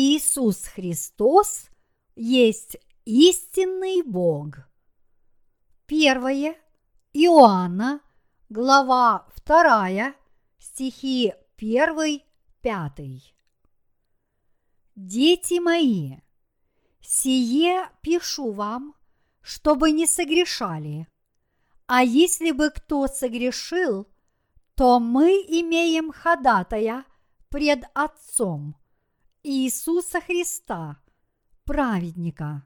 Иисус Христос есть истинный Бог. Первое Иоанна, глава 2, стихи 1, 5. Дети мои, сие пишу вам, чтобы не согрешали. А если бы кто согрешил, то мы имеем ходатая пред Отцом Иисуса Христа, праведника.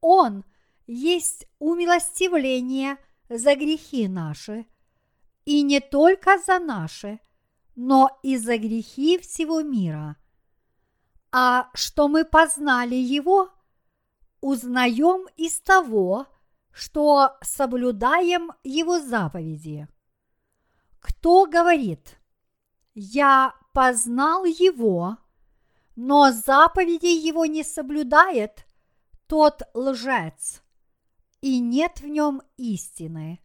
Он есть умилостивление за грехи наши, и не только за наши, но и за грехи всего мира. А что мы познали Его, узнаем из того, что соблюдаем Его заповеди. Кто говорит, я познал Его, но заповеди Его не соблюдает, тот лжец, и нет в нем истины.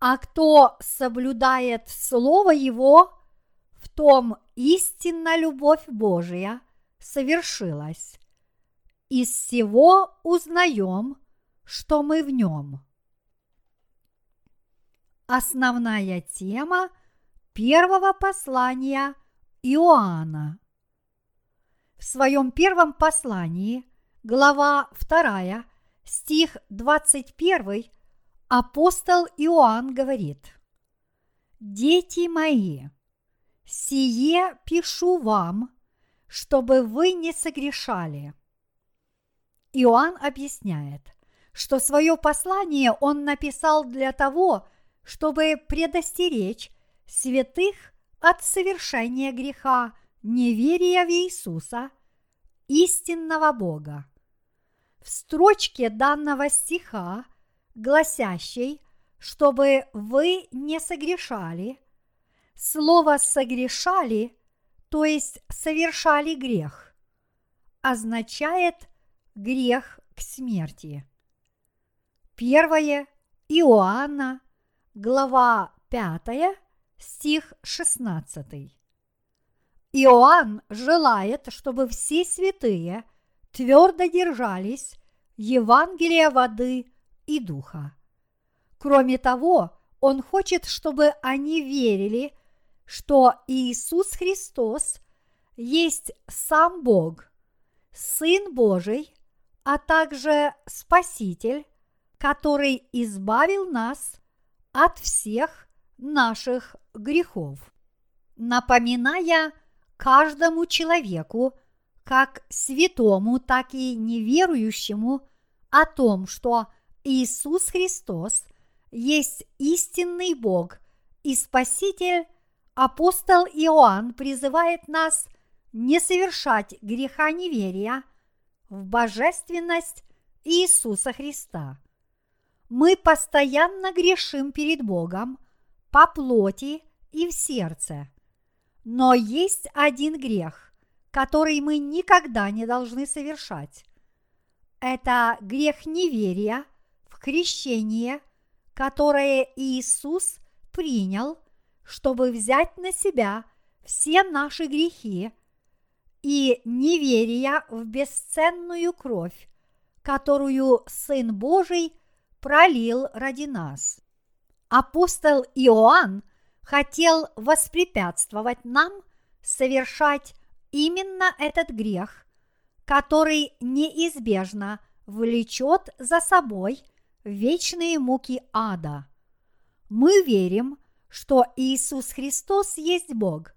А кто соблюдает Слово Его, в том истинна любовь Божия совершилась. Из всего узнаем – что мы в нем. Основная тема первого послания Иоанна. В своем первом послании, глава 2, стих 21, апостол Иоанн говорит, «Дети мои, сие пишу вам, чтобы вы не согрешали». Иоанн объясняет – что свое послание он написал для того, чтобы предостеречь святых от совершения греха неверия в Иисуса, истинного Бога. В строчке данного стиха, гласящей, чтобы вы не согрешали, слово «согрешали», то есть совершали грех, означает грех к смерти. Первое Иоанна, глава 5, стих 16. Иоанн желает, чтобы все святые твердо держались Евангелия воды и духа. Кроме того, он хочет, чтобы они верили, что Иисус Христос есть сам Бог, Сын Божий, а также Спаситель который избавил нас от всех наших грехов, напоминая каждому человеку, как святому, так и неверующему, о том, что Иисус Христос есть истинный Бог и Спаситель, апостол Иоанн призывает нас не совершать греха неверия в божественность Иисуса Христа мы постоянно грешим перед Богом по плоти и в сердце. Но есть один грех, который мы никогда не должны совершать. Это грех неверия в крещение, которое Иисус принял, чтобы взять на себя все наши грехи и неверия в бесценную кровь, которую Сын Божий – пролил ради нас. Апостол Иоанн хотел воспрепятствовать нам совершать именно этот грех, который неизбежно влечет за собой вечные муки ада. Мы верим, что Иисус Христос есть Бог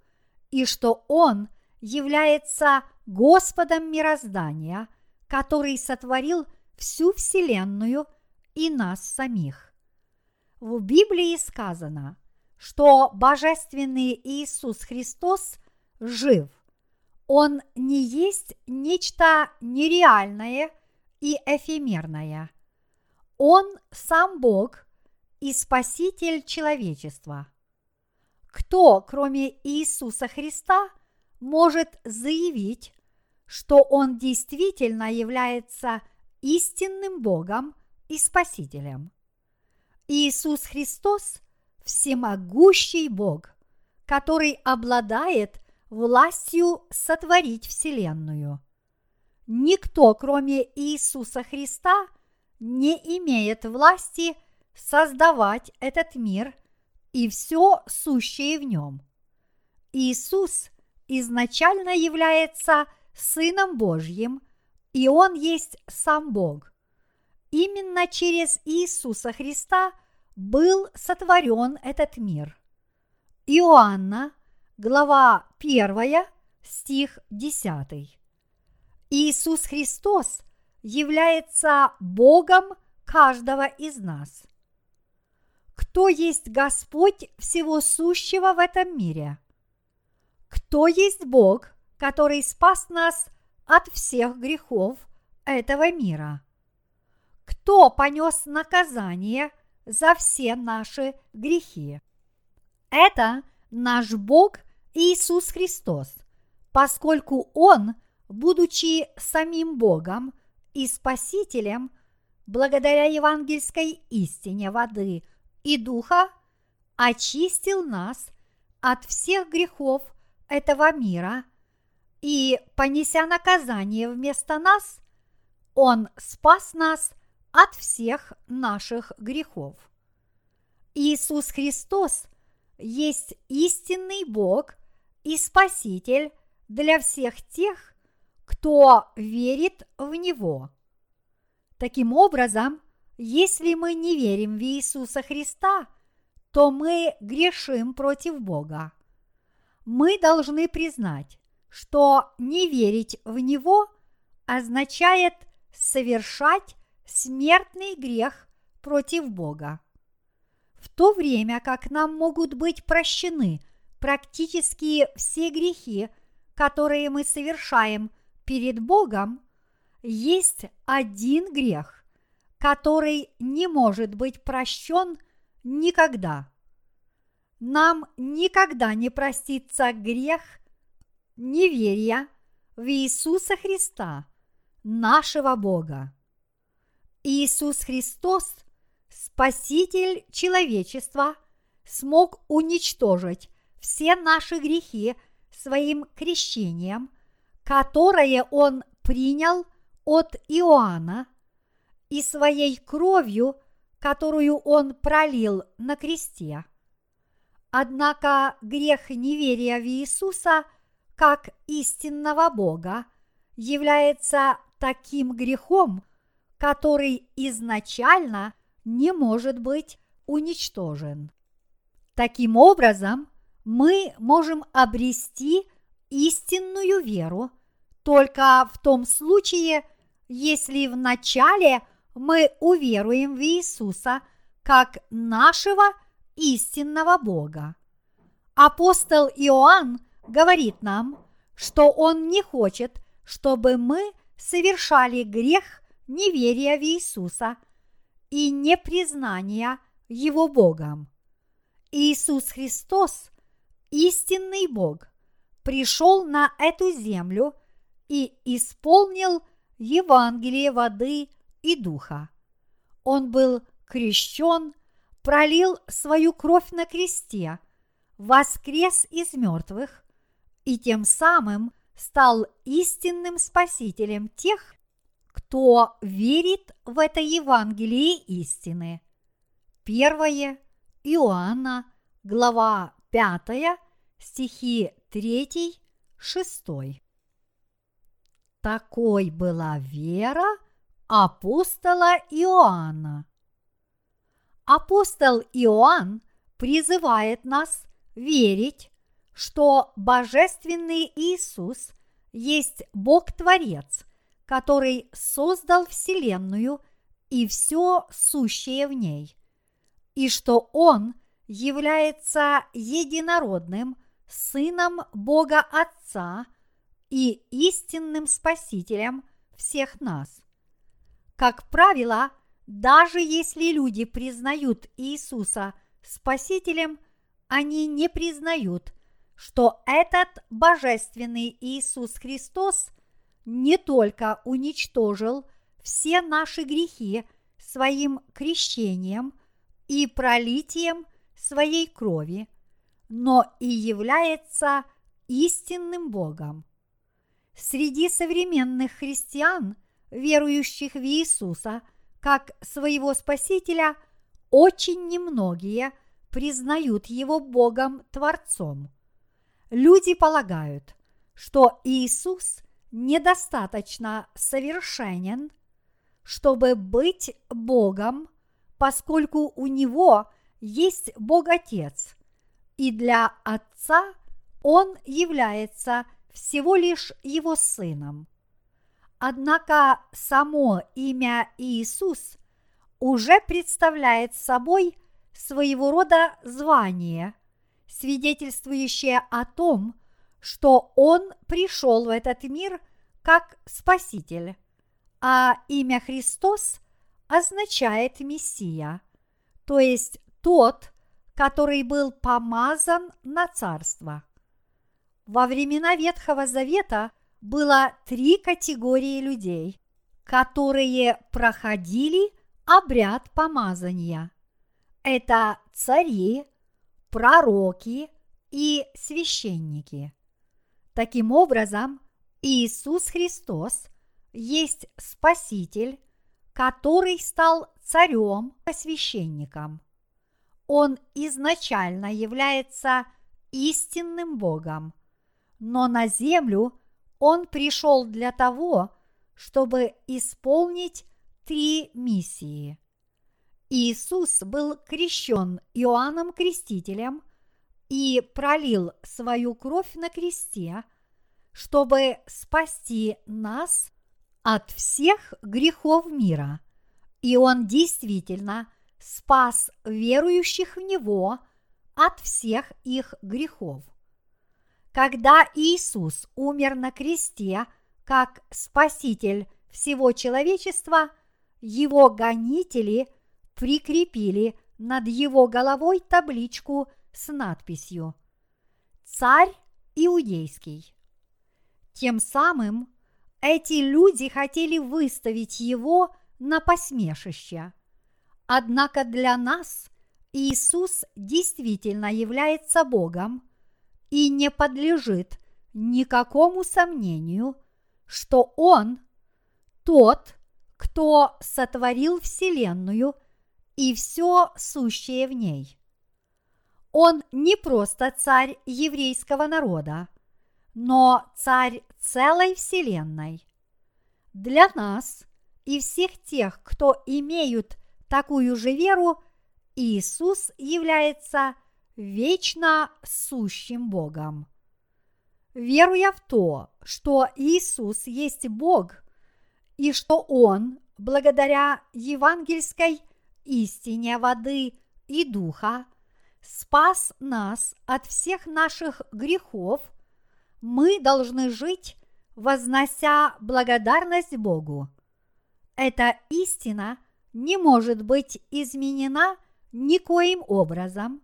и что Он является Господом мироздания, который сотворил всю Вселенную – и нас самих. В Библии сказано, что Божественный Иисус Христос жив. Он не есть нечто нереальное и эфемерное. Он сам Бог и Спаситель человечества. Кто, кроме Иисуса Христа, может заявить, что Он действительно является истинным Богом и Спасителем. Иисус Христос – всемогущий Бог, который обладает властью сотворить Вселенную. Никто, кроме Иисуса Христа, не имеет власти создавать этот мир и все сущее в нем. Иисус изначально является Сыном Божьим, и Он есть сам Бог. Именно через Иисуса Христа был сотворен этот мир. Иоанна, глава 1, стих 10. Иисус Христос является Богом каждого из нас. Кто есть Господь всего сущего в этом мире? Кто есть Бог, который спас нас от всех грехов этого мира? Кто понес наказание за все наши грехи? Это наш Бог Иисус Христос, поскольку Он – будучи самим Богом и Спасителем, благодаря евангельской истине воды и духа, очистил нас от всех грехов этого мира и, понеся наказание вместо нас, Он спас нас от всех наших грехов. Иисус Христос есть истинный Бог и Спаситель для всех тех, кто верит в Него. Таким образом, если мы не верим в Иисуса Христа, то мы грешим против Бога. Мы должны признать, что не верить в Него означает совершать смертный грех против Бога. В то время как нам могут быть прощены практически все грехи, которые мы совершаем – перед Богом есть один грех, который не может быть прощен никогда. Нам никогда не простится грех неверия в Иисуса Христа, нашего Бога. Иисус Христос, Спаситель человечества, смог уничтожить все наши грехи своим крещением – которое он принял от Иоанна, и своей кровью, которую он пролил на кресте. Однако грех неверия в Иисуса как истинного Бога является таким грехом, который изначально не может быть уничтожен. Таким образом, мы можем обрести истинную веру только в том случае, если вначале мы уверуем в Иисуса как нашего истинного Бога. Апостол Иоанн говорит нам, что он не хочет, чтобы мы совершали грех неверия в Иисуса и непризнания Его Богом. Иисус Христос – истинный Бог, пришел на эту землю и исполнил Евангелие воды и духа. Он был крещен, пролил свою кровь на кресте, воскрес из мертвых и тем самым стал истинным спасителем тех, кто верит в это Евангелие истины. Первое Иоанна, глава 5, стихи 3, 6. Такой была вера апостола Иоанна. Апостол Иоанн призывает нас верить, что Божественный Иисус есть Бог-творец, который создал Вселенную и все сущее в ней, и что Он является единородным Сыном Бога Отца и истинным Спасителем всех нас. Как правило, даже если люди признают Иисуса Спасителем, они не признают, что этот Божественный Иисус Христос не только уничтожил все наши грехи своим крещением и пролитием своей крови – но и является истинным Богом. Среди современных христиан, верующих в Иисуса как своего Спасителя, очень немногие признают Его Богом-творцом. Люди полагают, что Иисус недостаточно совершенен, чтобы быть Богом, поскольку у Него есть Бог Отец, и для Отца Он является всего лишь Его Сыном. Однако само имя Иисус уже представляет собой своего рода звание, свидетельствующее о том, что Он пришел в этот мир как Спаситель, а имя Христос означает Мессия, то есть тот, который был помазан на царство. Во времена Ветхого Завета было три категории людей, которые проходили обряд помазания. Это цари, пророки и священники. Таким образом, Иисус Христос есть Спаситель, который стал царем и священником. Он изначально является истинным Богом, но на землю Он пришел для того, чтобы исполнить три миссии. Иисус был крещен Иоанном Крестителем и пролил свою кровь на кресте, чтобы спасти нас от всех грехов мира. И Он действительно спас верующих в Него от всех их грехов. Когда Иисус умер на кресте как Спаситель всего человечества, Его гонители прикрепили над Его головой табличку – с надписью «Царь Иудейский». Тем самым эти люди хотели выставить его на посмешище. Однако для нас Иисус действительно является Богом и не подлежит никакому сомнению, что Он тот, кто сотворил Вселенную и все сущее в ней. Он не просто царь еврейского народа, но царь целой вселенной. Для нас и всех тех, кто имеют такую же веру, Иисус является вечно сущим Богом. Веруя в то, что Иисус есть Бог и что Он, благодаря евангельской истине воды и духа, спас нас от всех наших грехов, мы должны жить, вознося благодарность Богу. Эта истина не может быть изменена никоим образом,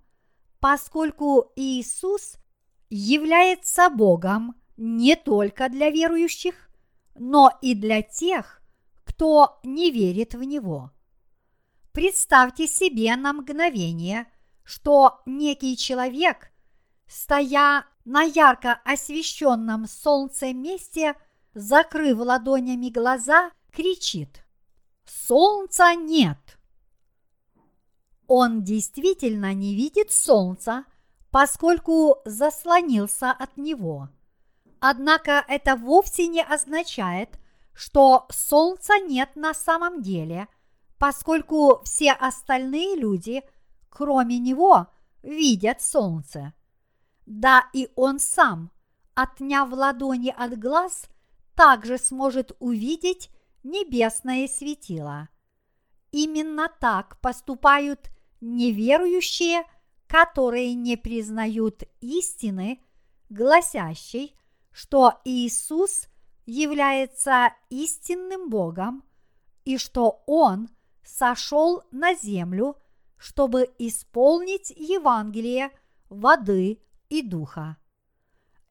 поскольку Иисус является Богом не только для верующих, но и для тех, кто не верит в Него. Представьте себе на мгновение – что некий человек, стоя на ярко освещенном солнцем месте, закрыв ладонями глаза, кричит «Солнца нет!» Он действительно не видит солнца, поскольку заслонился от него. Однако это вовсе не означает, что солнца нет на самом деле, поскольку все остальные люди – кроме него, видят солнце. Да и он сам, отняв ладони от глаз, также сможет увидеть небесное светило. Именно так поступают неверующие, которые не признают истины, гласящей, что Иисус является истинным Богом и что Он сошел на землю – чтобы исполнить Евангелие воды и духа.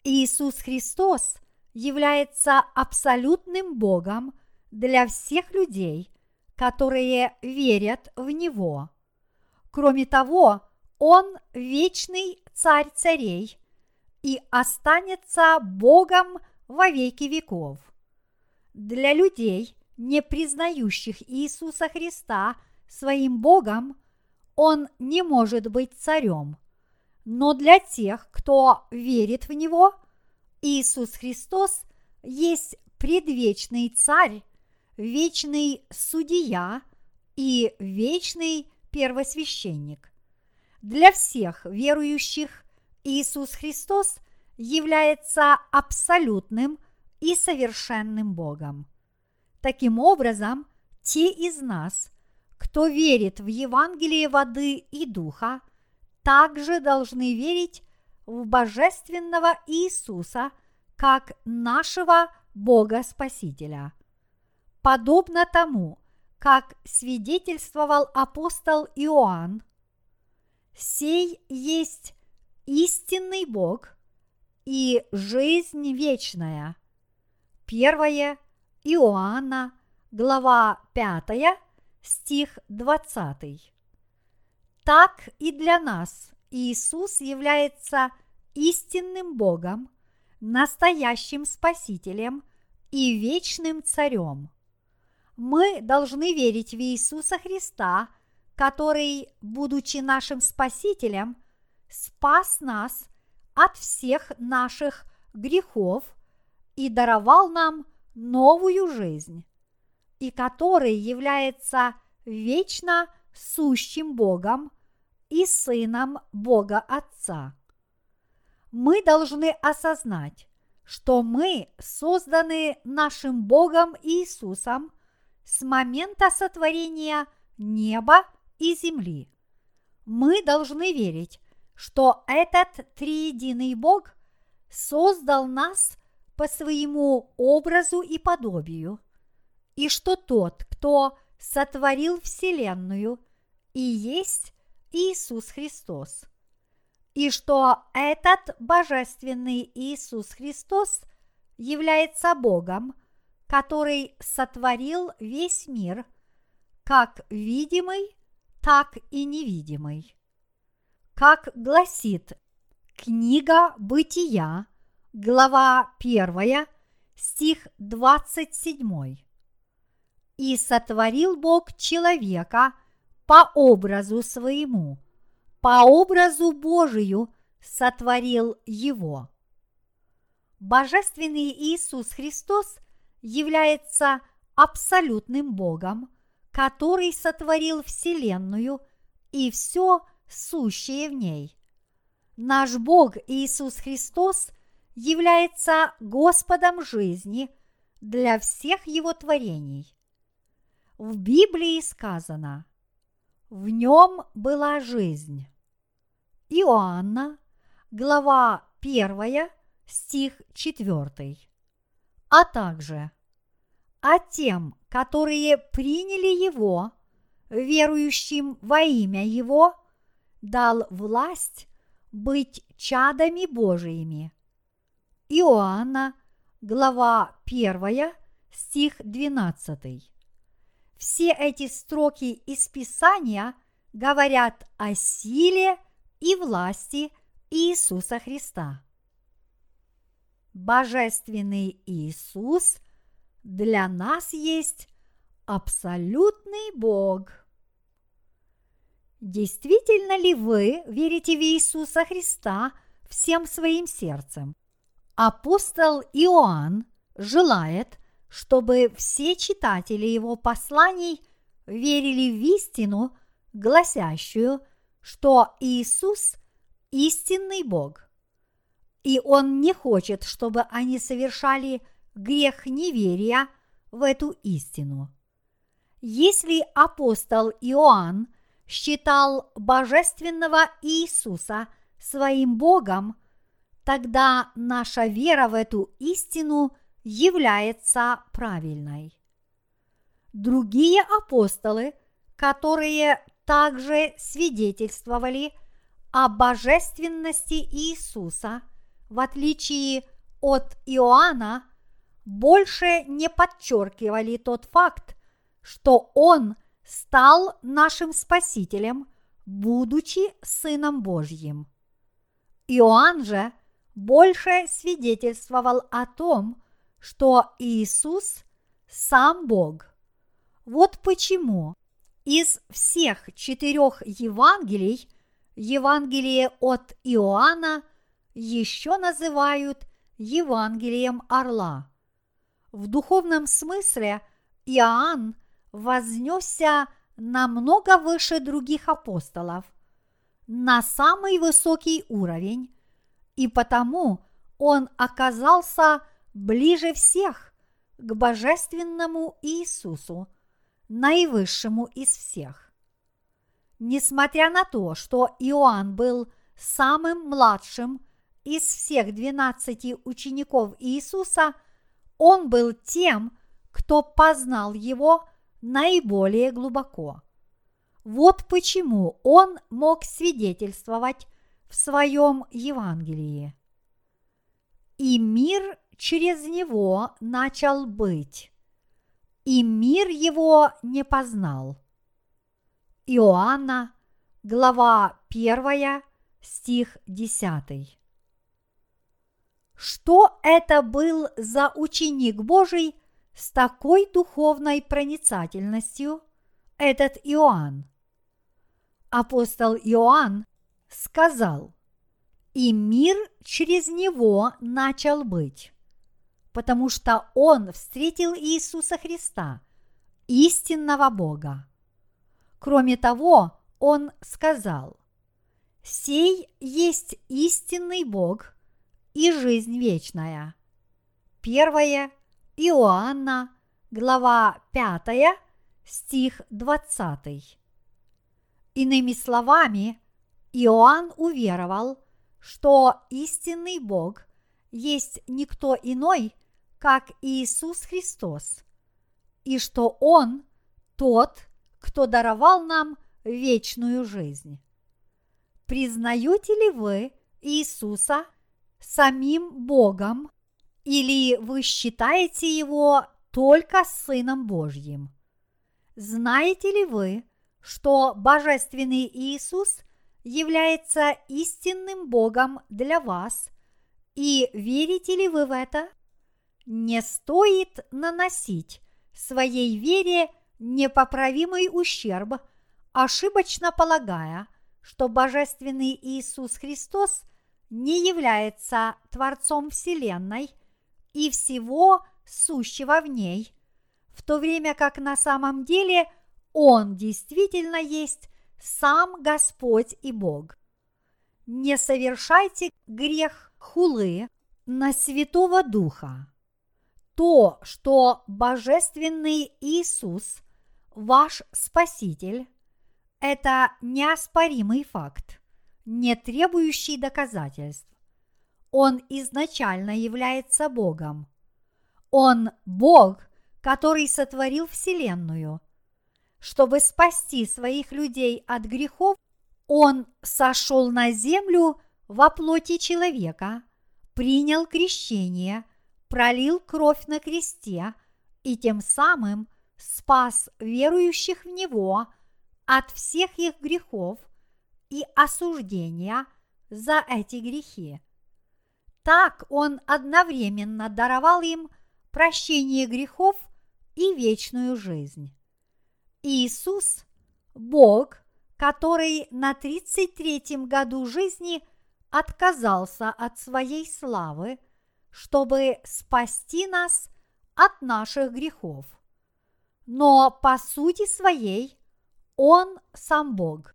Иисус Христос является абсолютным Богом для всех людей, которые верят в Него. Кроме того, Он вечный царь царей и останется Богом во веки веков. Для людей, не признающих Иисуса Христа своим Богом, Он не может быть царем. Но для тех, кто верит в Него, Иисус Христос есть предвечный царь, вечный судья и вечный первосвященник. Для всех верующих Иисус Христос является абсолютным и совершенным Богом. Таким образом, те из нас, кто верит в Евангелие воды и духа, также должны верить в Божественного Иисуса как нашего Бога Спасителя. Подобно тому, как свидетельствовал апостол Иоанн, сей есть истинный Бог и жизнь вечная. Первое Иоанна, глава 5, стих 20. Так и для нас Иисус является истинным Богом, настоящим Спасителем и вечным Царем. Мы должны верить в Иисуса Христа, который, будучи нашим Спасителем, спас нас от всех наших грехов и даровал нам новую жизнь, и который является вечно сущим Богом и Сыном Бога Отца. Мы должны осознать, что мы созданы нашим Богом Иисусом с момента сотворения неба и земли. Мы должны верить, что этот триединый Бог создал нас по своему образу и подобию, и что тот, кто сотворил Вселенную, и есть Иисус Христос, и что этот божественный Иисус Христос является Богом, который сотворил весь мир, как видимый, так и невидимый. Как гласит книга Бытия, глава 1, стих 27. «И сотворил Бог человека по образу своему, по образу Божию сотворил его». Божественный Иисус Христос является абсолютным Богом, который сотворил Вселенную и все сущее в ней. Наш Бог Иисус Христос является Господом жизни для всех Его творений. В Библии сказано «В нем была жизнь». Иоанна, глава 1, стих 4. А также «А тем, которые приняли Его, верующим во имя Его, дал власть быть чадами Божиими». Иоанна, глава 1, стих 12. Все эти строки из Писания говорят о силе и власти Иисуса Христа. Божественный Иисус для нас есть абсолютный Бог. Действительно ли вы верите в Иисуса Христа всем своим сердцем? Апостол Иоанн желает, чтобы все читатели его посланий верили в истину, гласящую, что Иисус – истинный Бог. И он не хочет, чтобы они совершали грех неверия в эту истину. Если апостол Иоанн считал божественного Иисуса своим Богом – тогда наша вера в эту истину является правильной. Другие апостолы, которые также свидетельствовали о божественности Иисуса, в отличие от Иоанна, больше не подчеркивали тот факт, что Он стал нашим Спасителем, будучи Сыном Божьим. Иоанн же – больше свидетельствовал о том, что Иисус сам Бог. Вот почему из всех четырех Евангелий Евангелие от Иоанна еще называют Евангелием Орла. В духовном смысле Иоанн вознесся намного выше других апостолов, на самый высокий уровень, и потому он оказался ближе всех к божественному Иисусу, наивысшему из всех. Несмотря на то, что Иоанн был самым младшим из всех двенадцати учеников Иисуса, он был тем, кто познал его наиболее глубоко. Вот почему он мог свидетельствовать в своем Евангелии. И мир через него начал быть, и мир его не познал. Иоанна, глава 1, стих 10. Что это был за ученик Божий с такой духовной проницательностью, этот Иоанн? Апостол Иоанн сказал, и мир через него начал быть, потому что он встретил Иисуса Христа, истинного Бога. Кроме того, он сказал, «Сей есть истинный Бог и жизнь вечная». Первое Иоанна, глава 5, стих 20. Иными словами, Иоанн уверовал, что истинный Бог есть никто иной, как Иисус Христос, и что Он тот, кто даровал нам вечную жизнь. Признаете ли вы Иисуса самим Богом или вы считаете Его только Сыном Божьим? Знаете ли вы, что Божественный Иисус является истинным Богом для вас, и верите ли вы в это? Не стоит наносить своей вере непоправимый ущерб, ошибочно полагая, что Божественный Иисус Христос не является Творцом Вселенной и всего сущего в ней, в то время как на самом деле Он действительно есть сам Господь и Бог. Не совершайте грех хулы на Святого Духа. То, что Божественный Иисус ваш Спаситель – это неоспоримый факт, не требующий доказательств. Он изначально является Богом. Он Бог, который сотворил Вселенную. Чтобы спасти своих людей от грехов, Он сошел на землю во плоти человека, принял крещение, пролил кровь на кресте и тем самым – спас верующих в Него от всех их грехов и осуждения за эти грехи. Так Он одновременно даровал им прощение грехов и вечную жизнь. Иисус – Бог, который на 33-м году жизни отказался от своей славы, чтобы спасти нас от наших грехов но по сути своей Он сам Бог.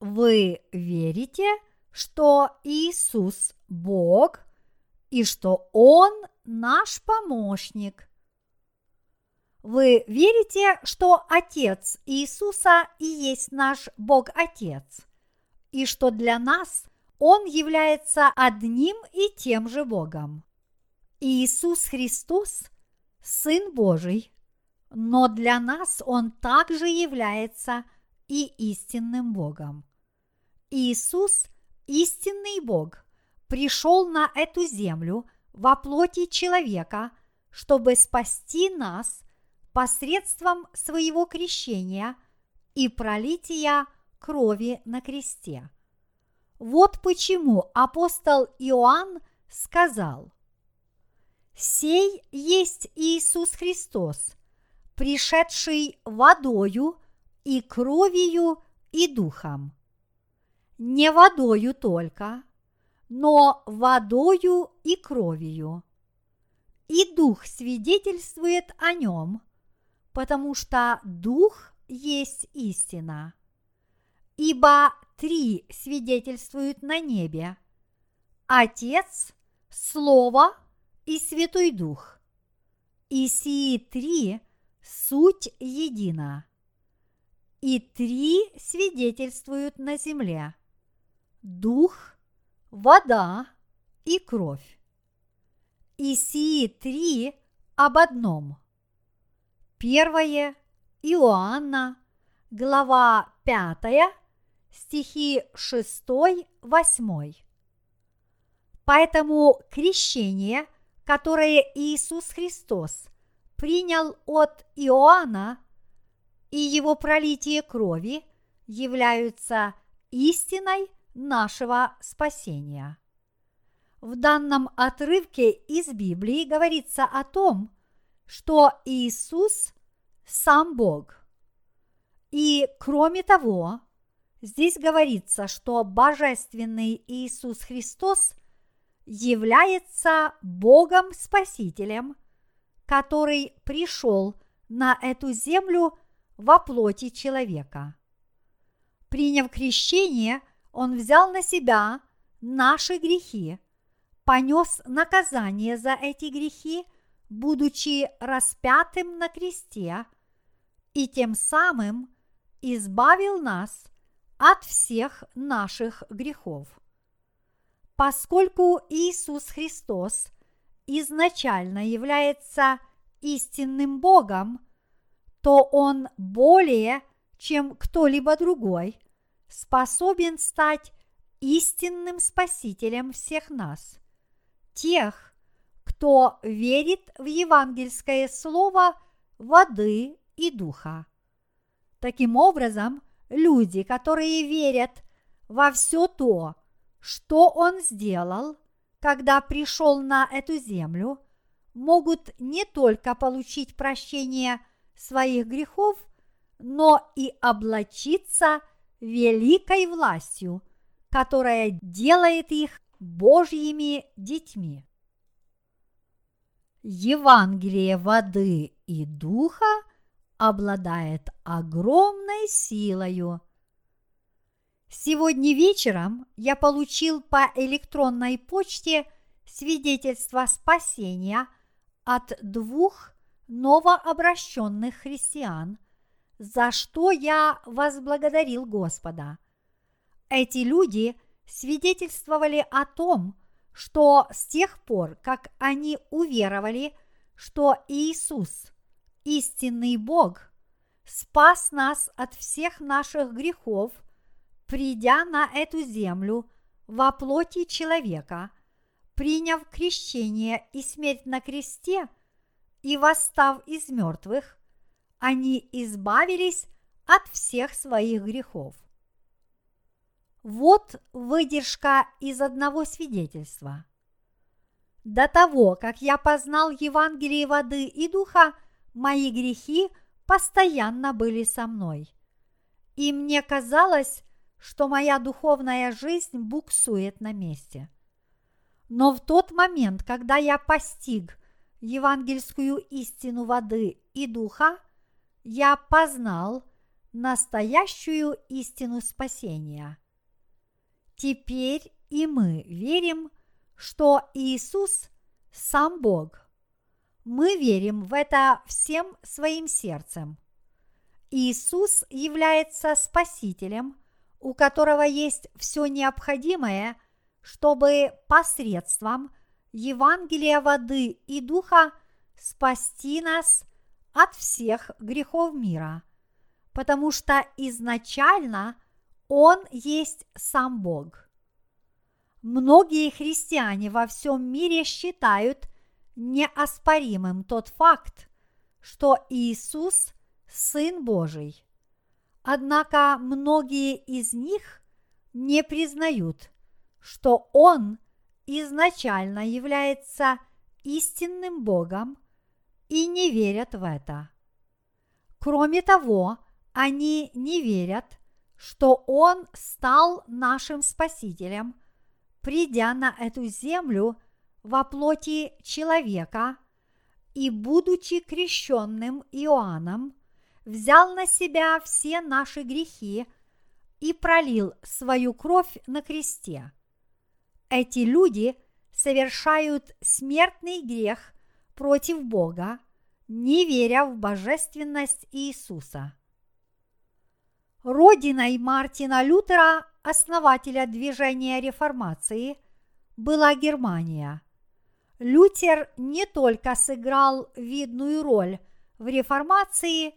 Вы верите, что Иисус Бог и что Он наш помощник? Вы верите, что Отец Иисуса и есть наш Бог Отец, и что для нас Он является одним и тем же Богом? Иисус Христос – Сын Божий, но для нас Он также является и истинным Богом. Иисус, истинный Бог, пришел на эту землю во плоти человека, чтобы спасти нас посредством своего крещения и пролития крови на кресте. Вот почему апостол Иоанн сказал, «Сей есть Иисус Христос, пришедший водою и кровью и духом. Не водою только, но водою и кровью. И дух свидетельствует о нем, потому что дух есть истина. Ибо три свидетельствуют на небе – Отец, Слово и Святой Дух. И сии три – суть едина. И три свидетельствуют на земле – Дух, вода и кровь. И сии три об одном. Первое Иоанна, глава пятая стихи 6-8. Поэтому крещение, которое Иисус Христос принял от Иоанна и его пролитие крови являются истиной нашего спасения. В данном отрывке из Библии говорится о том, что Иисус сам Бог. И кроме того, Здесь говорится, что Божественный Иисус Христос является Богом Спасителем, который пришел на эту землю во плоти человека. Приняв крещение, Он взял на себя наши грехи, понес наказание за эти грехи, будучи распятым на кресте, и тем самым избавил нас от всех наших грехов. Поскольку Иисус Христос изначально является истинным Богом, то Он более, чем кто-либо другой, способен стать истинным Спасителем всех нас, тех, кто верит в евангельское слово воды и духа. Таким образом, люди, которые верят во все то, что Он сделал, когда пришел на эту землю, могут не только получить прощение своих грехов, но и облачиться великой властью, которая делает их Божьими детьми. Евангелие воды и духа – обладает огромной силою. Сегодня вечером я получил по электронной почте свидетельство спасения от двух новообращенных христиан, за что я возблагодарил Господа. Эти люди свидетельствовали о том, что с тех пор, как они уверовали, что Иисус истинный Бог спас нас от всех наших грехов, придя на эту землю во плоти человека, приняв крещение и смерть на кресте и восстав из мертвых, они избавились от всех своих грехов. Вот выдержка из одного свидетельства. До того, как я познал Евангелие воды и духа – мои грехи постоянно были со мной. И мне казалось, что моя духовная жизнь буксует на месте. Но в тот момент, когда я постиг евангельскую истину воды и духа, я познал настоящую истину спасения. Теперь и мы верим, что Иисус сам Бог – мы верим в это всем своим сердцем. Иисус является Спасителем, у которого есть все необходимое, чтобы посредством Евангелия воды и духа спасти нас от всех грехов мира, потому что изначально Он есть сам Бог. Многие христиане во всем мире считают – неоспоримым тот факт, что Иисус – Сын Божий. Однако многие из них не признают, что Он изначально является истинным Богом и не верят в это. Кроме того, они не верят, что Он стал нашим Спасителем, придя на эту землю во плоти человека и, будучи крещенным Иоанном, взял на себя все наши грехи и пролил свою кровь на кресте. Эти люди совершают смертный грех против Бога, не веря в божественность Иисуса. Родиной Мартина Лютера, основателя движения реформации, была Германия. Лютер не только сыграл видную роль в реформации,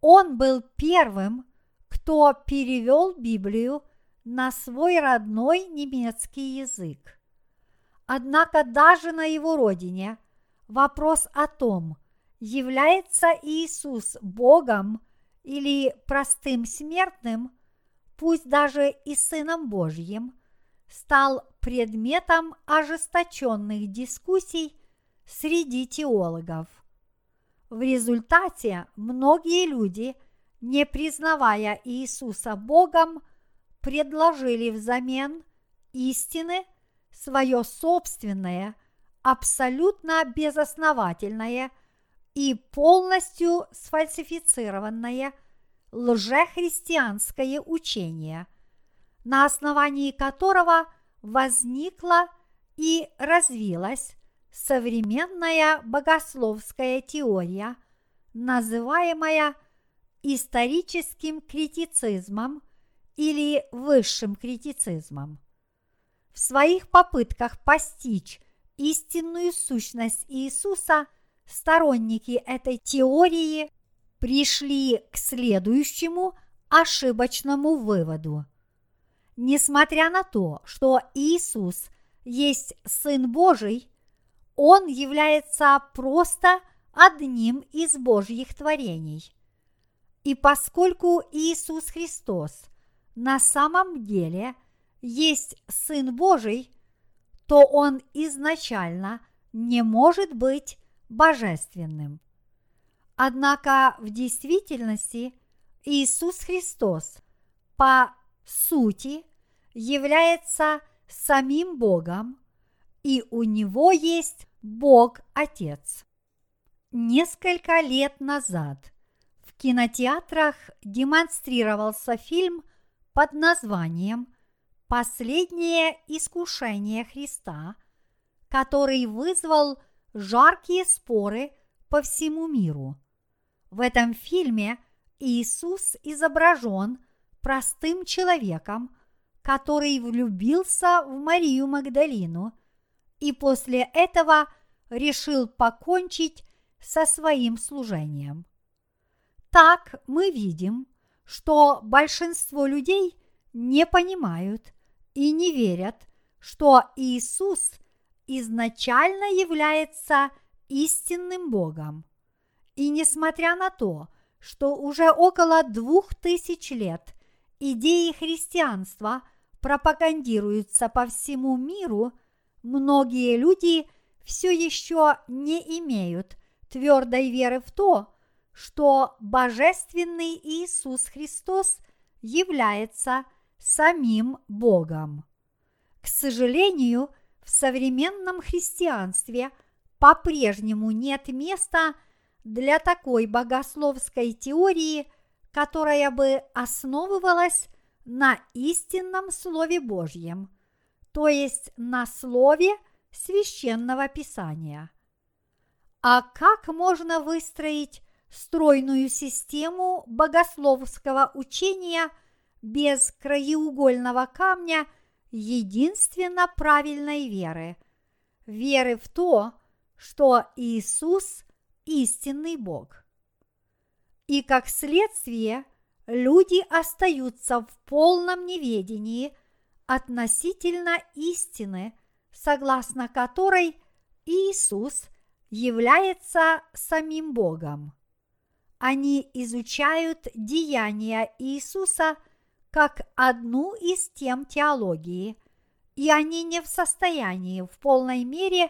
он был первым, кто перевел Библию на свой родной немецкий язык. Однако даже на его родине вопрос о том, является Иисус Богом – или простым смертным, пусть даже и Сыном Божьим, стал предметом ожесточенных дискуссий среди теологов. В результате многие люди, не признавая Иисуса Богом, предложили взамен истины свое собственное, абсолютно безосновательное – и полностью сфальсифицированное лжехристианское учение, на основании которого возникла и развилась современная богословская теория, называемая историческим критицизмом или высшим критицизмом. В своих попытках постичь истинную сущность Иисуса – сторонники этой теории пришли к следующему ошибочному выводу. Несмотря на то, что Иисус есть Сын Божий, Он является просто одним из Божьих творений. И поскольку Иисус Христос на самом деле есть Сын Божий, то Он изначально не может быть божественным. Однако в действительности Иисус Христос по сути является самим Богом, и у него есть Бог Отец. Несколько лет назад в кинотеатрах демонстрировался фильм под названием «Последнее искушение Христа», который вызвал – жаркие споры по всему миру. В этом фильме Иисус изображен простым человеком, который влюбился в Марию Магдалину и после этого решил покончить со своим служением. Так мы видим, что большинство людей не понимают и не верят, что Иисус – изначально является истинным Богом. И несмотря на то, что уже около двух тысяч лет идеи христианства пропагандируются по всему миру, многие люди все еще не имеют твердой веры в то, что Божественный Иисус Христос является самим Богом. К сожалению, в современном христианстве по-прежнему нет места для такой богословской теории, которая бы основывалась на истинном Слове Божьем, то есть на Слове священного Писания. А как можно выстроить стройную систему богословского учения без краеугольного камня – единственно правильной веры, веры в то, что Иисус – истинный Бог. И как следствие люди остаются в полном неведении относительно истины, согласно которой Иисус является самим Богом. Они изучают деяния Иисуса как одну из тем теологии, и они не в состоянии в полной мере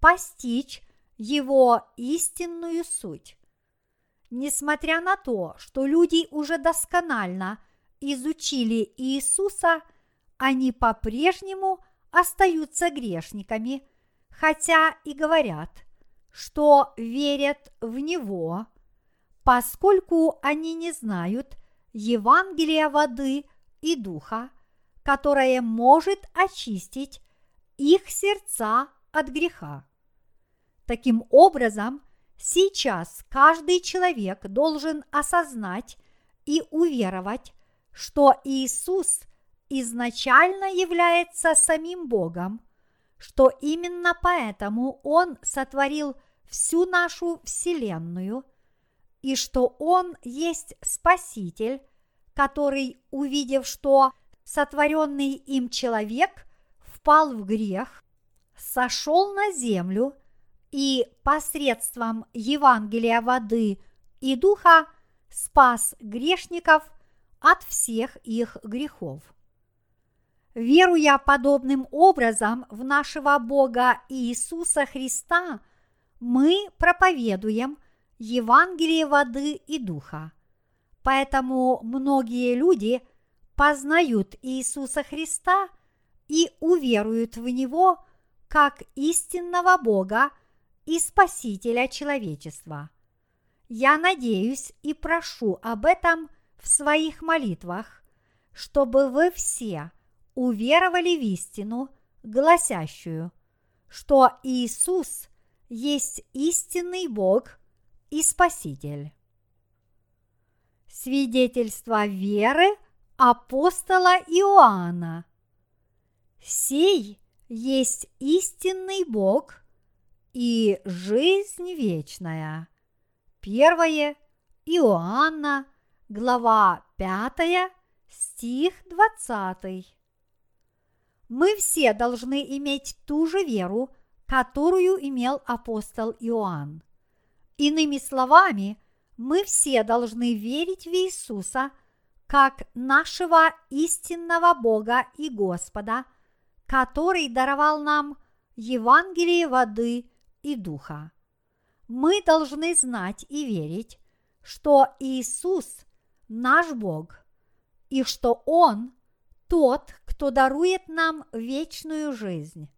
постичь его истинную суть. Несмотря на то, что люди уже досконально изучили Иисуса, они по-прежнему остаются грешниками, хотя и говорят, что верят в Него, поскольку они не знают Евангелия воды и духа, которое может очистить их сердца от греха. Таким образом, сейчас каждый человек должен осознать и уверовать, что Иисус изначально является самим Богом, что именно поэтому Он сотворил всю нашу Вселенную, и что Он есть Спаситель, который, увидев, что сотворенный им человек впал в грех, сошел на землю и посредством Евангелия воды и духа спас грешников от всех их грехов. Веруя подобным образом в нашего Бога Иисуса Христа, мы проповедуем Евангелие воды и духа. Поэтому многие люди познают Иисуса Христа и уверуют в Него как истинного Бога и Спасителя человечества. Я надеюсь и прошу об этом в своих молитвах, чтобы вы все уверовали в истину, гласящую, что Иисус есть истинный Бог и Спаситель. Свидетельство веры апостола Иоанна. Сей есть истинный Бог и жизнь вечная. Первое Иоанна, глава 5, стих 20. Мы все должны иметь ту же веру, которую имел апостол Иоанн. Иными словами, мы все должны верить в Иисуса как нашего истинного Бога и Господа, который даровал нам Евангелие воды и духа. Мы должны знать и верить, что Иисус – наш Бог, и что Он – тот, кто дарует нам вечную жизнь.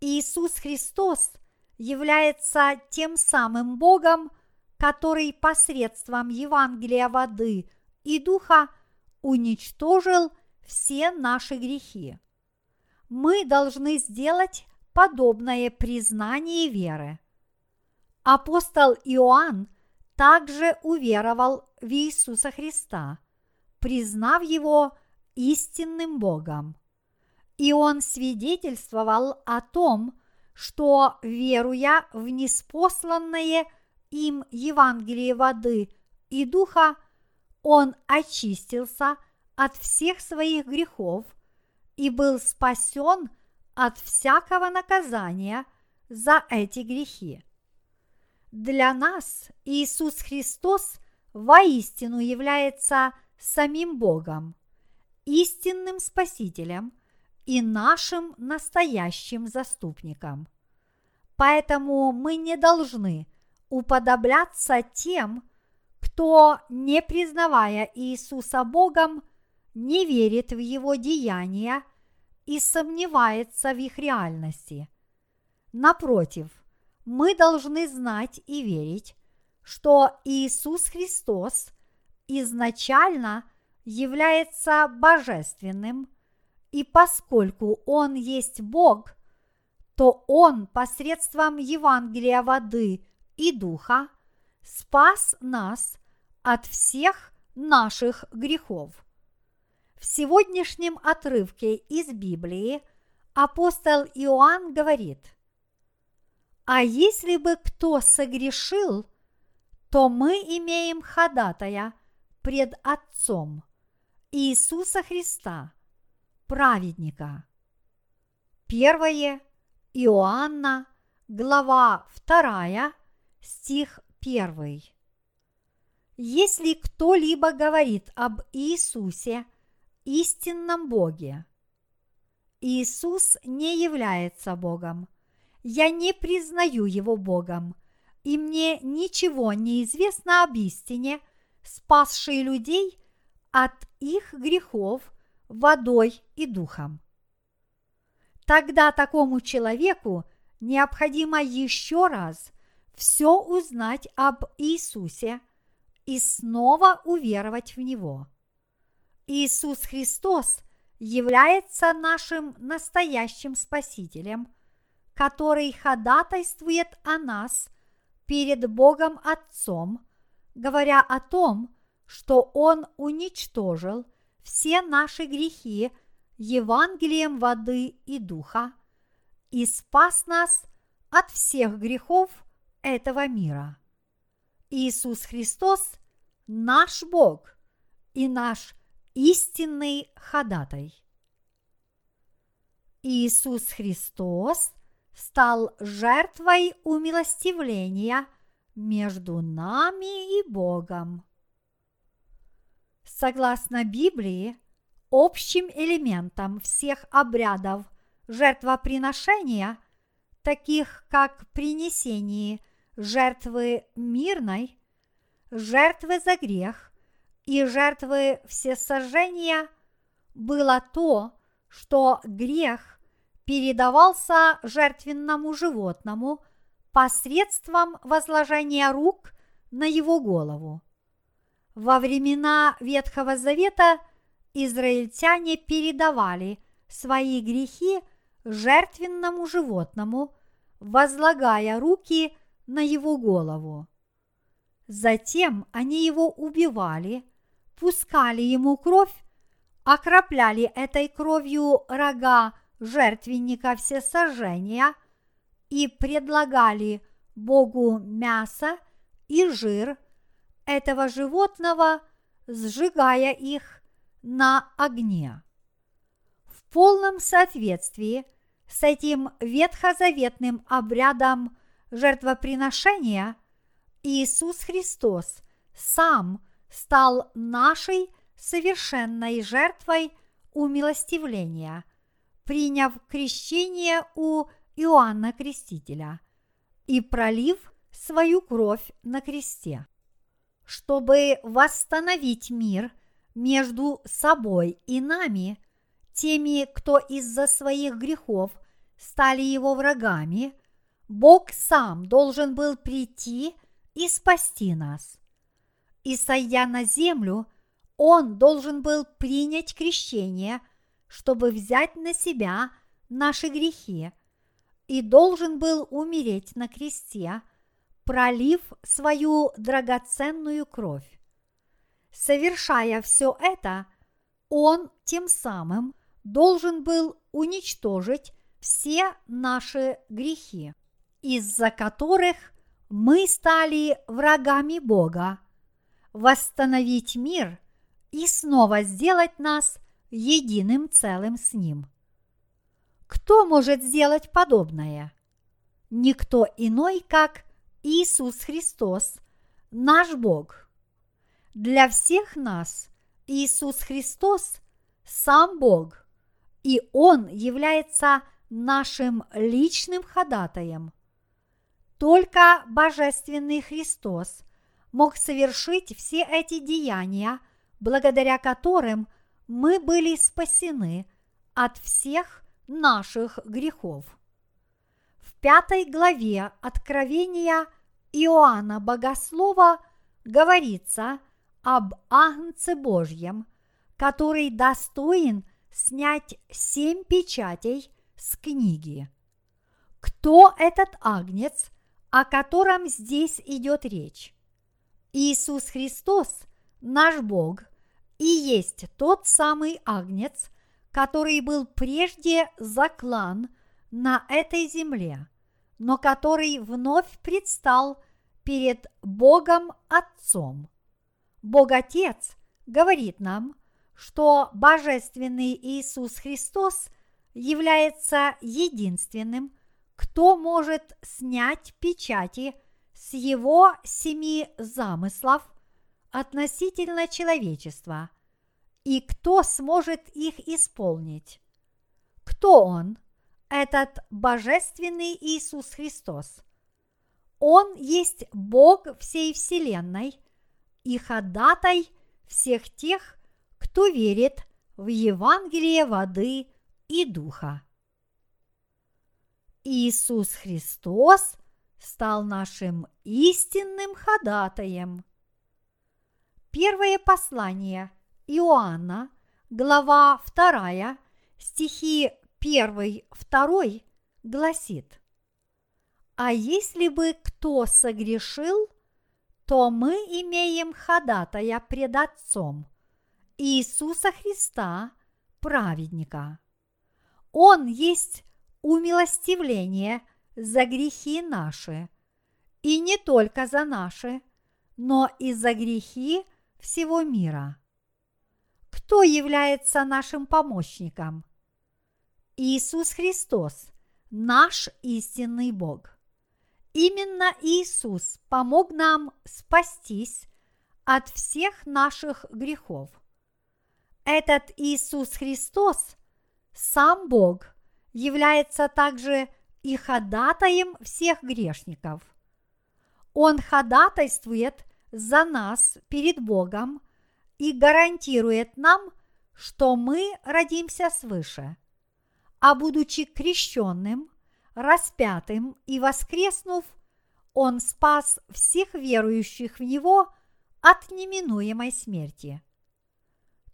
Иисус Христос является тем самым Богом, который посредством Евангелия воды и духа уничтожил все наши грехи. Мы должны сделать подобное признание веры. Апостол Иоанн также уверовал в Иисуса Христа, признав его истинным Богом. И он свидетельствовал о том, что, веруя в неспосланное им Евангелие воды и духа, он очистился от всех своих грехов и был спасен от всякого наказания за эти грехи. Для нас Иисус Христос воистину является самим Богом, истинным Спасителем и нашим настоящим заступником. Поэтому мы не должны уподобляться тем, кто, не признавая Иисуса Богом, не верит в Его деяния и сомневается в их реальности. Напротив, мы должны знать и верить, что Иисус Христос изначально является божественным, и поскольку Он есть Бог, то Он посредством Евангелия воды и духа спас нас от всех наших грехов. В сегодняшнем отрывке из Библии апостол Иоанн говорит, «А если бы кто согрешил, то мы имеем ходатая пред Отцом Иисуса Христа, праведника». Первое Иоанна, глава 2, стих 1. Если кто-либо говорит об Иисусе истинном Боге. Иисус не является Богом. Я не признаю Его Богом, и мне ничего не известно об истине, спасшей людей от их грехов водой и духом. Тогда такому человеку необходимо еще раз все узнать об Иисусе и снова уверовать в Него. Иисус Христос является нашим настоящим Спасителем, который ходатайствует о нас перед Богом Отцом, говоря о том, что Он уничтожил все наши грехи Евангелием воды и духа и спас нас от всех грехов этого мира. Иисус Христос – наш Бог и наш истинный ходатай. Иисус Христос стал жертвой умилостивления между нами и Богом. Согласно Библии, общим элементом всех обрядов жертвоприношения, таких как принесение жертвы мирной, жертвы за грех и жертвы всесожжения, было то, что грех передавался жертвенному животному посредством возложения рук на его голову. Во времена Ветхого Завета израильтяне передавали свои грехи жертвенному животному, возлагая руки на его голову. Затем они его убивали, пускали ему кровь, окропляли этой кровью рога жертвенника всесожжения и предлагали Богу мясо и жир этого животного, сжигая их на огне. В полном соответствии с этим ветхозаветным обрядом жертвоприношения Иисус Христос сам стал нашей совершенной жертвой умилостивления, приняв крещение у Иоанна Крестителя и пролив свою кровь на кресте чтобы восстановить мир между собой и нами, теми, кто из-за своих грехов стали его врагами, Бог сам должен был прийти и спасти нас. И сойдя на землю, Он должен был принять крещение, чтобы взять на себя наши грехи, и должен был умереть на кресте – пролив свою драгоценную кровь. Совершая все это, он тем самым должен был уничтожить все наши грехи, из-за которых мы стали врагами Бога, восстановить мир и снова сделать нас единым целым с Ним. Кто может сделать подобное? Никто иной, как Иисус Христос, наш Бог. Для всех нас Иисус Христос – сам Бог, и Он является нашим личным ходатаем. Только Божественный Христос мог совершить все эти деяния, благодаря которым мы были спасены от всех наших грехов пятой главе Откровения Иоанна Богослова говорится об Агнце Божьем, который достоин снять семь печатей с книги. Кто этот Агнец, о котором здесь идет речь? Иисус Христос, наш Бог, и есть тот самый Агнец, который был прежде заклан на этой земле – но который вновь предстал перед Богом Отцом. Бог Отец говорит нам, что Божественный Иисус Христос является единственным, кто может снять печати с его семи замыслов относительно человечества и кто сможет их исполнить? Кто Он, этот божественный Иисус Христос? Он есть Бог всей Вселенной и ходатай всех тех, кто верит в Евангелие воды и духа. Иисус Христос стал нашим истинным ходатаем. Первое послание Иоанна, глава 2, стихи 1-2 гласит «А если бы кто согрешил, то мы имеем ходатая пред Отцом, Иисуса Христа, праведника. Он есть умилостивление за грехи наши, и не только за наши, но и за грехи всего мира. Кто является нашим помощником? Иисус Христос, наш истинный Бог. Именно Иисус помог нам спастись от всех наших грехов. Этот Иисус Христос, сам Бог, является также и ходатаем всех грешников. Он ходатайствует за нас перед Богом и гарантирует нам, что мы родимся свыше. А будучи крещенным, распятым и воскреснув, Он спас всех верующих в Него от неминуемой смерти.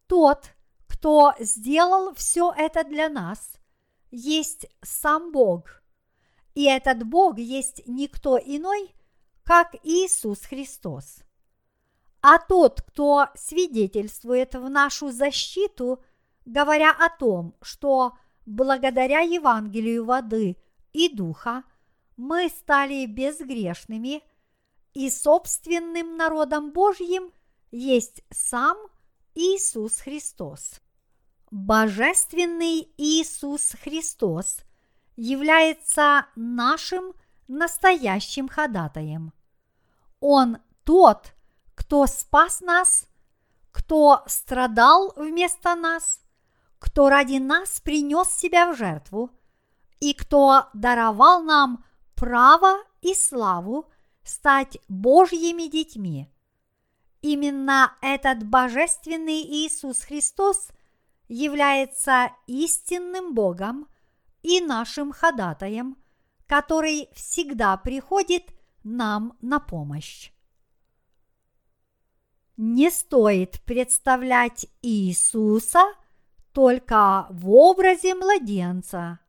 Тот, кто сделал все это для нас, есть сам Бог. И этот Бог есть никто иной, как Иисус Христос. А тот, кто свидетельствует в нашу защиту, говоря о том, что благодаря Евангелию воды и духа мы стали безгрешными, и собственным народом Божьим есть сам Иисус Христос. Божественный Иисус Христос является нашим настоящим ходатаем. Он тот, кто спас нас, кто страдал вместо нас, кто ради нас принес себя в жертву и кто даровал нам право и славу стать Божьими детьми. Именно этот божественный Иисус Христос является истинным Богом и нашим ходатаем, который всегда приходит нам на помощь. Не стоит представлять Иисуса только в образе младенца.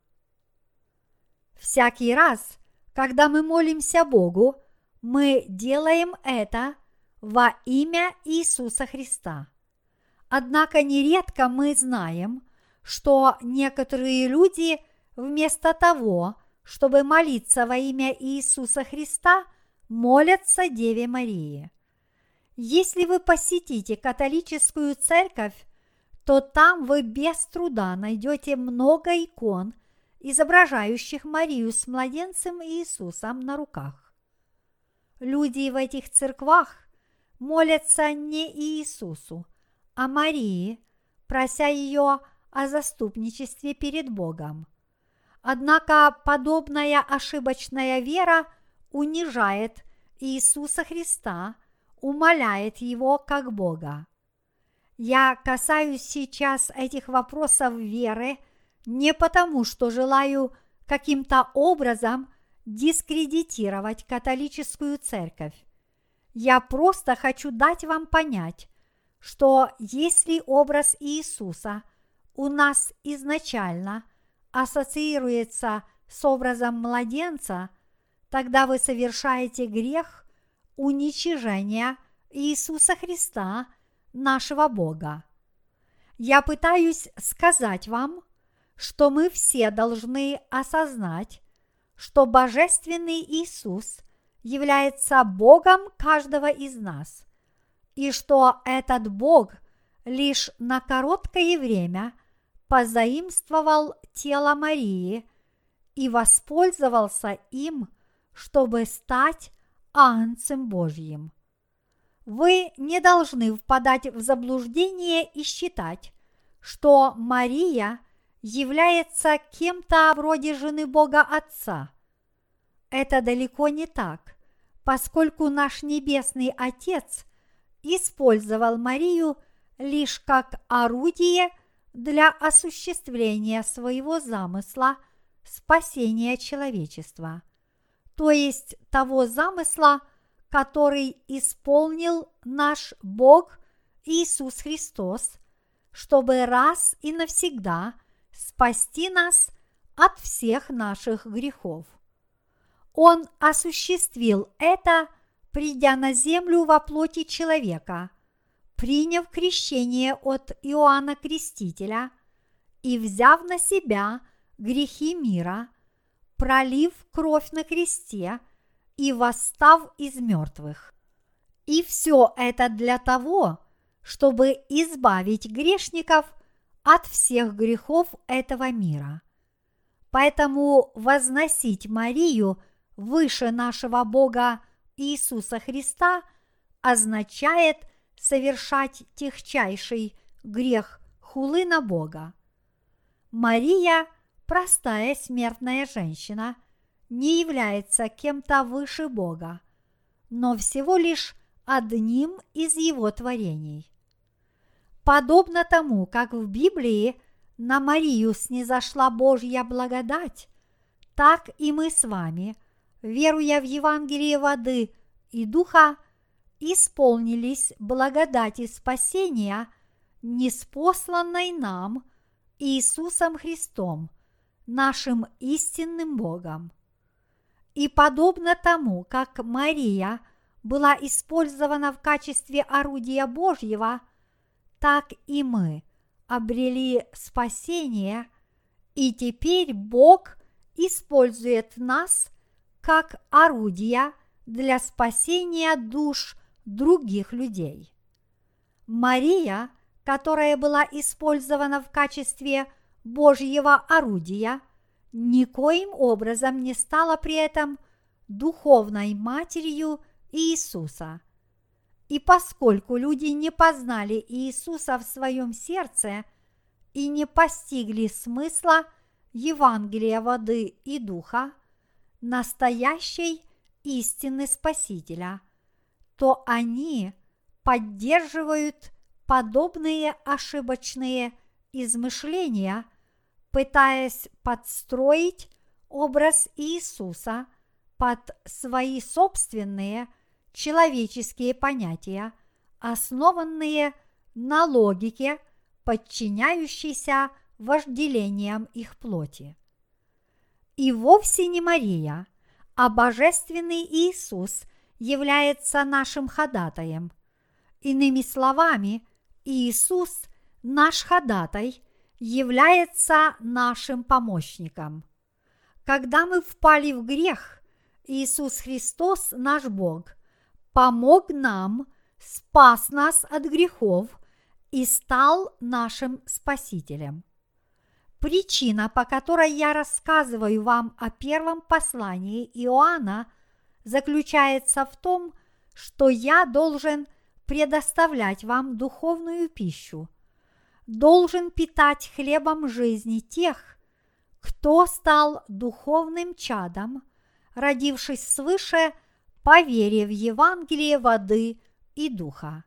Всякий раз, когда мы молимся Богу, мы делаем это во имя Иисуса Христа. Однако нередко мы знаем, что некоторые люди вместо того, чтобы молиться во имя Иисуса Христа, молятся Деве Марии. Если вы посетите католическую церковь, то там вы без труда найдете много икон, изображающих Марию с младенцем Иисусом на руках. Люди в этих церквах молятся не Иисусу, а Марии, прося ее о заступничестве перед Богом. Однако подобная ошибочная вера унижает Иисуса Христа, умоляет Его как Бога. Я касаюсь сейчас этих вопросов веры не потому, что желаю каким-то образом дискредитировать католическую церковь. Я просто хочу дать вам понять, что если образ Иисуса у нас изначально ассоциируется с образом младенца, тогда вы совершаете грех уничижения Иисуса Христа, нашего Бога. Я пытаюсь сказать вам, что мы все должны осознать, что Божественный Иисус является Богом каждого из нас, и что этот Бог лишь на короткое время позаимствовал тело Марии и воспользовался им, чтобы стать Агнцем Божьим. Вы не должны впадать в заблуждение и считать, что Мария является кем-то вроде жены Бога Отца. Это далеко не так, поскольку наш Небесный Отец использовал Марию лишь как орудие для осуществления своего замысла спасения человечества, то есть того замысла, который исполнил наш Бог Иисус Христос, чтобы раз и навсегда спасти нас от всех наших грехов. Он осуществил это, придя на землю во плоти человека, приняв крещение от Иоанна Крестителя и взяв на себя грехи мира, пролив кровь на кресте – и восстав из мертвых. И все это для того, чтобы избавить грешников от всех грехов этого мира. Поэтому возносить Марию выше нашего Бога Иисуса Христа означает совершать техчайший грех хулы на Бога. Мария – простая смертная женщина – не является кем-то выше Бога, но всего лишь одним из его творений. Подобно тому, как в Библии на Марию снизошла Божья благодать, так и мы с вами, веруя в Евангелие воды и духа, исполнились благодати спасения, неспосланной нам Иисусом Христом, нашим истинным Богом. И подобно тому, как Мария была использована в качестве орудия Божьего, так и мы обрели спасение, и теперь Бог использует нас как орудия для спасения душ других людей. Мария, которая была использована в качестве Божьего орудия – никоим образом не стала при этом духовной матерью Иисуса. И поскольку люди не познали Иисуса в своем сердце и не постигли смысла Евангелия воды и духа, настоящей истины Спасителя, то они поддерживают подобные ошибочные измышления – пытаясь подстроить образ Иисуса под свои собственные человеческие понятия, основанные на логике, подчиняющейся вожделениям их плоти. И вовсе не Мария, а Божественный Иисус является нашим ходатаем. Иными словами, Иисус – наш ходатай – является нашим помощником. Когда мы впали в грех, Иисус Христос, наш Бог, помог нам, спас нас от грехов и стал нашим Спасителем. Причина, по которой я рассказываю вам о первом послании Иоанна, заключается в том, что я должен предоставлять вам духовную пищу – должен питать хлебом жизни тех, кто стал духовным чадом, родившись свыше по вере в Евангелие воды и духа.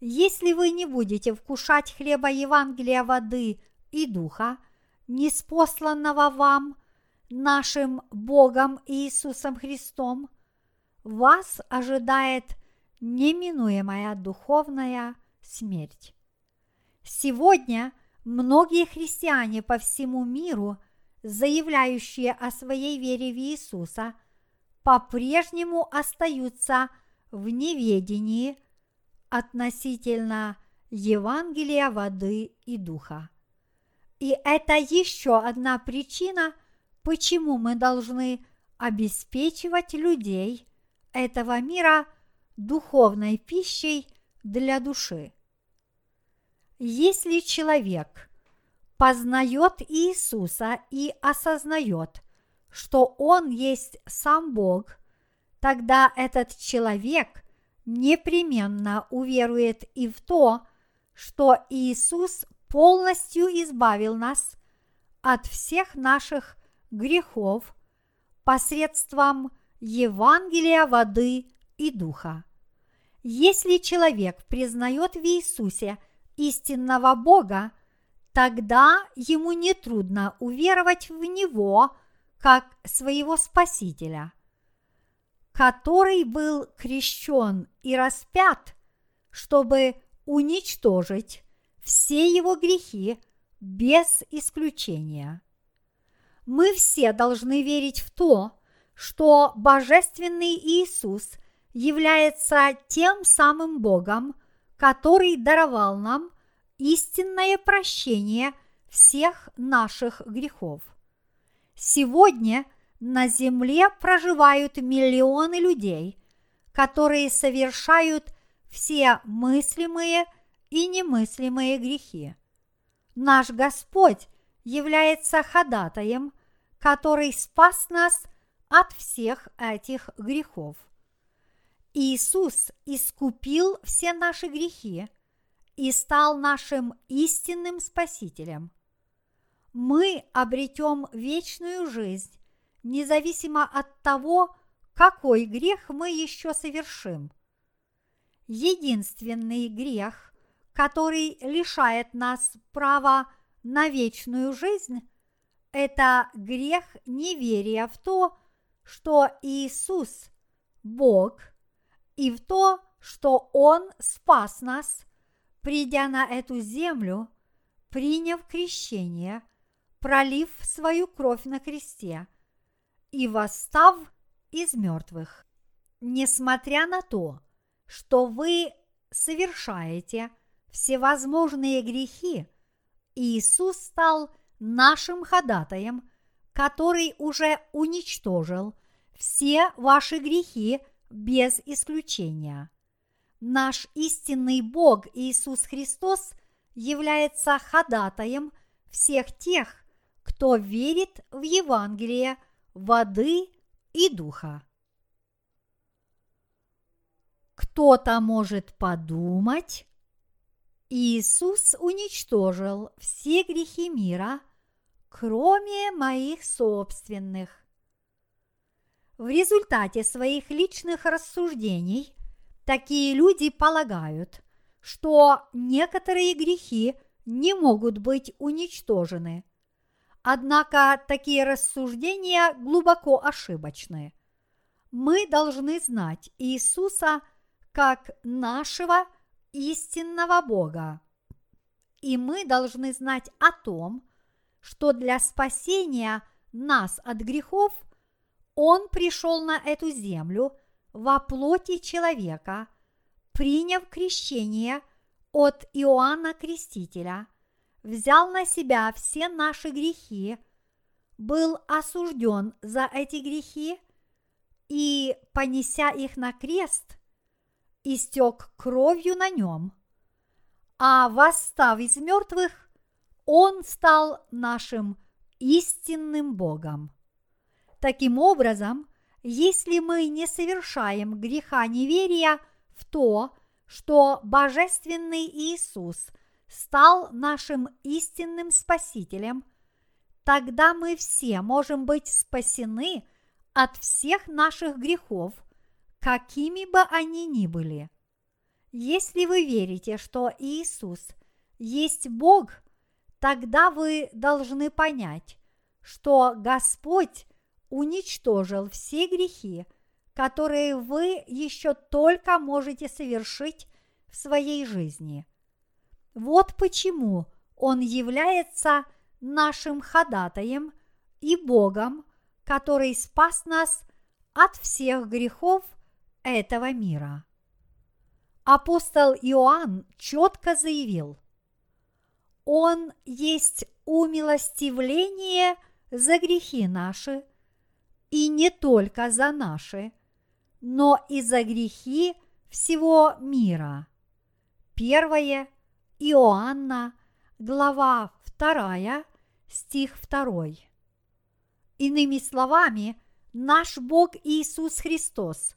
Если вы не будете вкушать хлеба Евангелия воды и духа, неспосланного вам нашим Богом Иисусом Христом, вас ожидает неминуемая духовная смерть. Сегодня многие христиане по всему миру, заявляющие о своей вере в Иисуса, по-прежнему остаются в неведении относительно Евангелия воды и духа. И это еще одна причина, почему мы должны обеспечивать людей этого мира духовной пищей для души. Если человек познает Иисуса и осознает, что Он есть сам Бог, тогда этот человек непременно уверует и в то, что Иисус полностью избавил нас от всех наших грехов посредством Евангелия воды и духа. Если человек признает в Иисусе истинного Бога, тогда ему нетрудно уверовать в Него как своего Спасителя, который был крещен и распят, чтобы уничтожить все его грехи без исключения. Мы все должны верить в то, что Божественный Иисус является тем самым Богом, который даровал нам истинное прощение всех наших грехов. Сегодня на земле проживают миллионы людей, которые совершают все мыслимые и немыслимые грехи. Наш Господь является ходатаем, который спас нас от всех этих грехов. Иисус искупил все наши грехи и стал нашим истинным Спасителем. Мы обретем вечную жизнь, независимо от того, какой грех мы еще совершим. Единственный грех, который лишает нас права на вечную жизнь, это грех неверия в то, что Иисус – Бог, и в то, что Он спас нас, придя на эту землю, приняв крещение, пролив свою кровь на кресте и восстав из мертвых. Несмотря на то, что вы совершаете всевозможные грехи, Иисус стал нашим ходатаем, который уже уничтожил все ваши грехи без исключения. Наш истинный Бог Иисус Христос является ходатаем всех тех, кто верит в Евангелие воды и духа. Кто-то может подумать, Иисус уничтожил все грехи мира, кроме моих собственных. В результате своих личных рассуждений такие люди полагают, что некоторые грехи не могут быть уничтожены. Однако такие рассуждения глубоко ошибочны. Мы должны знать Иисуса как нашего истинного Бога. И мы должны знать о том, что для спасения нас от грехов Он пришел на эту землю во плоти человека, приняв крещение от Иоанна Крестителя, взял на себя все наши грехи, был осужден за эти грехи и, понеся их на крест, истек кровью на нем, а восстав из мертвых, он стал нашим истинным Богом. Таким образом, если мы не совершаем греха неверия в то, что Божественный Иисус стал нашим истинным Спасителем, тогда мы все можем быть спасены от всех наших грехов, какими бы они ни были. Если вы верите, что Иисус есть Бог – тогда вы должны понять, что Господь уничтожил все грехи, которые вы еще только можете совершить в своей жизни. Вот почему Он является нашим ходатаем и Богом, который спас нас от всех грехов этого мира. Апостол Иоанн четко заявил – он есть умилостивление за грехи наши, и не только за наши, но и за грехи всего мира. Первое Иоанна, глава 2, стих 2. Иными словами, наш Бог Иисус Христос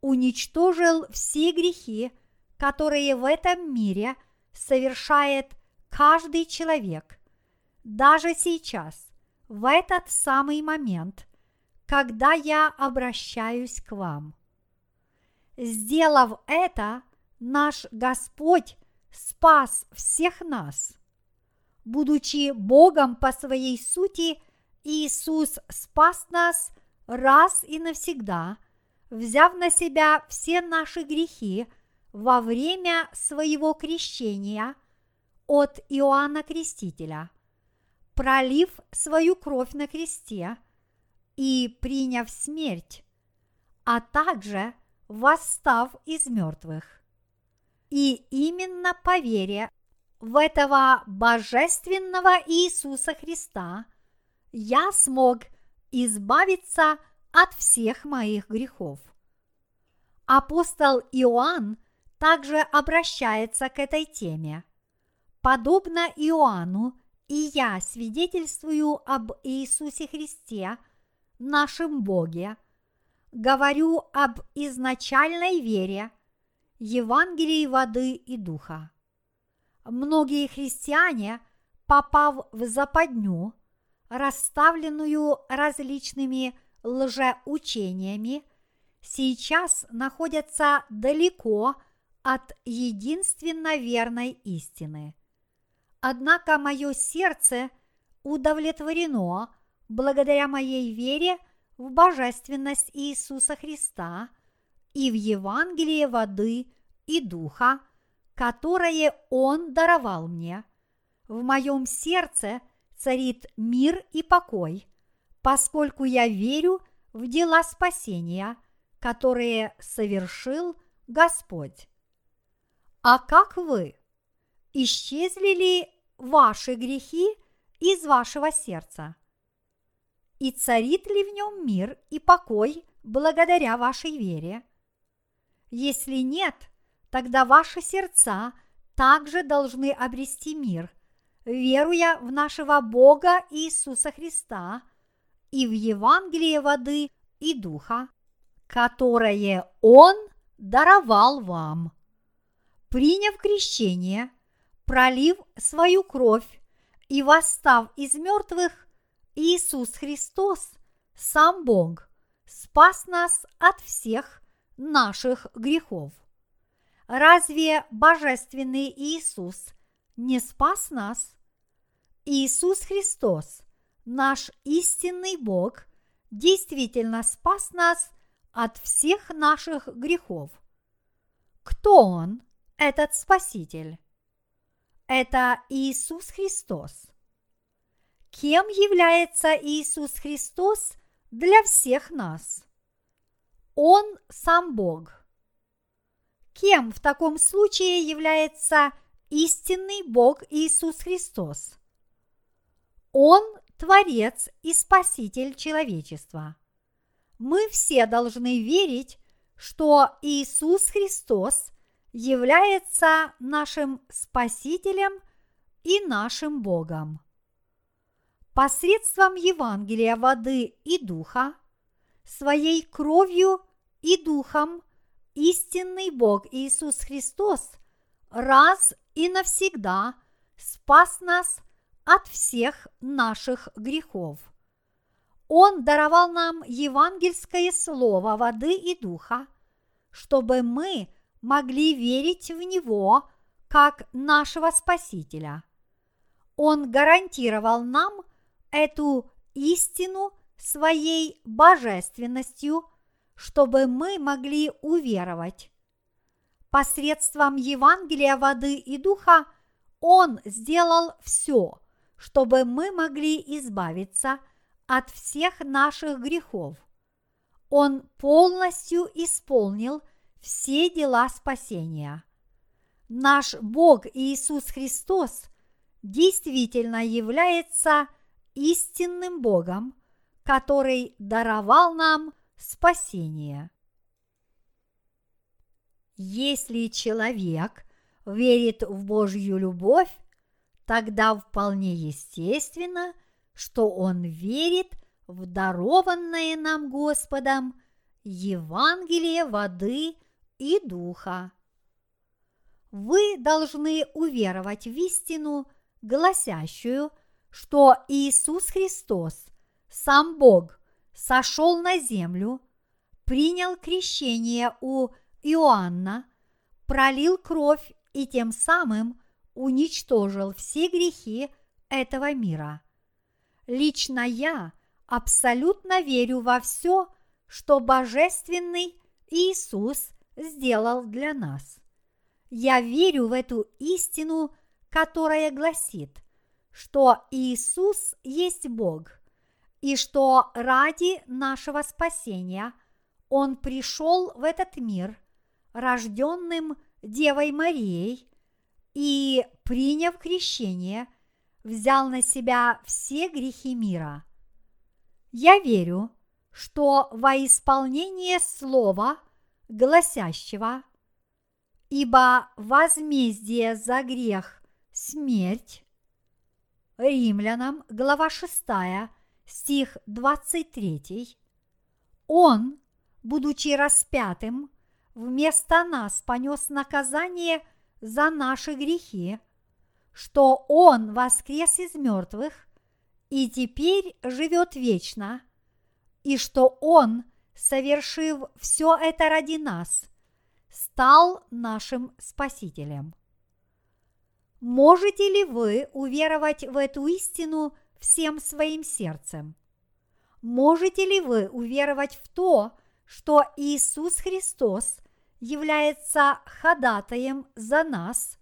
уничтожил все грехи, которые в этом мире совершает каждый человек, даже сейчас, в этот самый момент, когда я обращаюсь к вам. Сделав это, наш Господь спас всех нас. Будучи Богом по своей сути, Иисус спас нас раз и навсегда, взяв на себя все наши грехи во время своего крещения от Иоанна Крестителя, пролив свою кровь на кресте и приняв смерть, а также восстав из мертвых. И именно по вере в этого божественного Иисуса Христа я смог избавиться от всех моих грехов. Апостол Иоанн также обращается к этой теме. Подобно Иоанну, и я свидетельствую об Иисусе Христе, нашем Боге, говорю об изначальной вере, Евангелии воды и духа. Многие христиане, попав в западню, расставленную различными лжеучениями, сейчас находятся далеко от единственно верной истины. Однако мое сердце удовлетворено благодаря моей вере в божественность Иисуса Христа и в Евангелие воды и духа, которое Он даровал мне. В моем сердце царит мир и покой, поскольку я верю в дела спасения, которые совершил Господь. А как вы? Исчезли ли ваши грехи из вашего сердца? И царит ли в нем мир и покой благодаря вашей вере? Если нет, тогда ваши сердца также должны обрести мир, веруя в нашего Бога Иисуса Христа и в Евангелие воды и духа, которое Он даровал вам приняв крещение, пролив свою кровь и восстав из мертвых, Иисус Христос, сам Бог, спас нас от всех наших грехов. Разве Божественный Иисус не спас нас? Иисус Христос, наш истинный Бог, действительно спас нас от всех наших грехов. Кто Он? этот Спаситель? Это Иисус Христос. Кем является Иисус Христос для всех нас? Он сам Бог. Кем в таком случае является истинный Бог Иисус Христос? Он Творец и Спаситель человечества. Мы все должны верить, что Иисус Христос является нашим Спасителем и нашим Богом. Посредством Евангелия воды и духа, своей кровью и духом истинный Бог Иисус Христос раз и навсегда спас нас от всех наших грехов. Он даровал нам евангельское слово воды и духа, чтобы мы могли верить в Него как нашего Спасителя. Он гарантировал нам эту истину своей божественностью, чтобы мы могли уверовать. Посредством Евангелия воды и духа Он сделал все, чтобы мы могли избавиться от всех наших грехов. Он полностью исполнил – все дела спасения. Наш Бог Иисус Христос действительно является истинным Богом, который даровал нам спасение. Если человек верит в Божью любовь, тогда вполне естественно, что он верит в дарованное нам Господом Евангелие воды и духа. Вы должны уверовать в истину, гласящую, что Иисус Христос, сам Бог, сошел на землю, принял крещение у Иоанна, пролил кровь и тем самым уничтожил все грехи этого мира. Лично я абсолютно верю во все, что Божественный Иисус сделал для нас. Я верю в эту истину, которая гласит, что Иисус есть Бог, и что ради нашего спасения Он пришел в этот мир, рожденным Девой Марией, и, приняв крещение, взял на себя все грехи мира. Я верю, что во исполнение слова, гласящего «Ибо возмездие за грех – смерть» Римлянам, глава 6, стих 23, Он, будучи распятым, вместо нас понес наказание за наши грехи, что Он воскрес из мертвых и теперь живет вечно – и что Он, совершив все это ради нас, стал нашим Спасителем. Можете ли вы уверовать в эту истину всем своим сердцем? Можете ли вы уверовать в то, что Иисус Христос является ходатаем за нас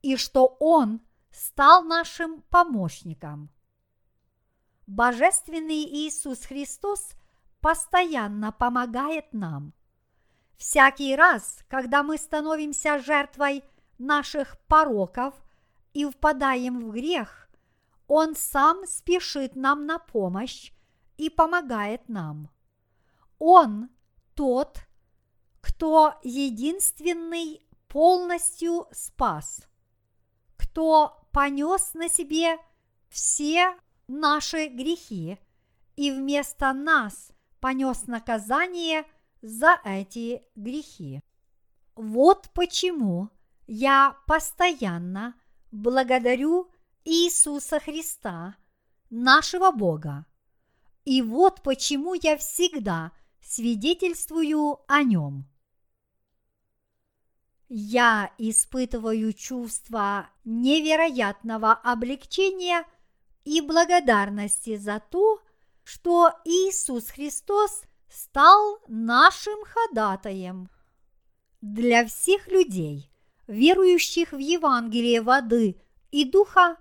и что Он стал нашим помощником? Божественный Иисус Христос постоянно помогает нам. Всякий раз, когда мы становимся жертвой наших пороков и впадаем в грех, Он сам спешит нам на помощь и помогает нам. Он тот, кто единственный полностью спас, кто понес на себе все наши грехи и вместо нас понес наказание за эти грехи. Вот почему я постоянно благодарю Иисуса Христа, нашего Бога. И вот почему я всегда свидетельствую о нем. Я испытываю чувство невероятного облегчения – и благодарности за то, что Иисус Христос стал нашим ходатаем. Для всех людей, верующих в Евангелие воды и духа,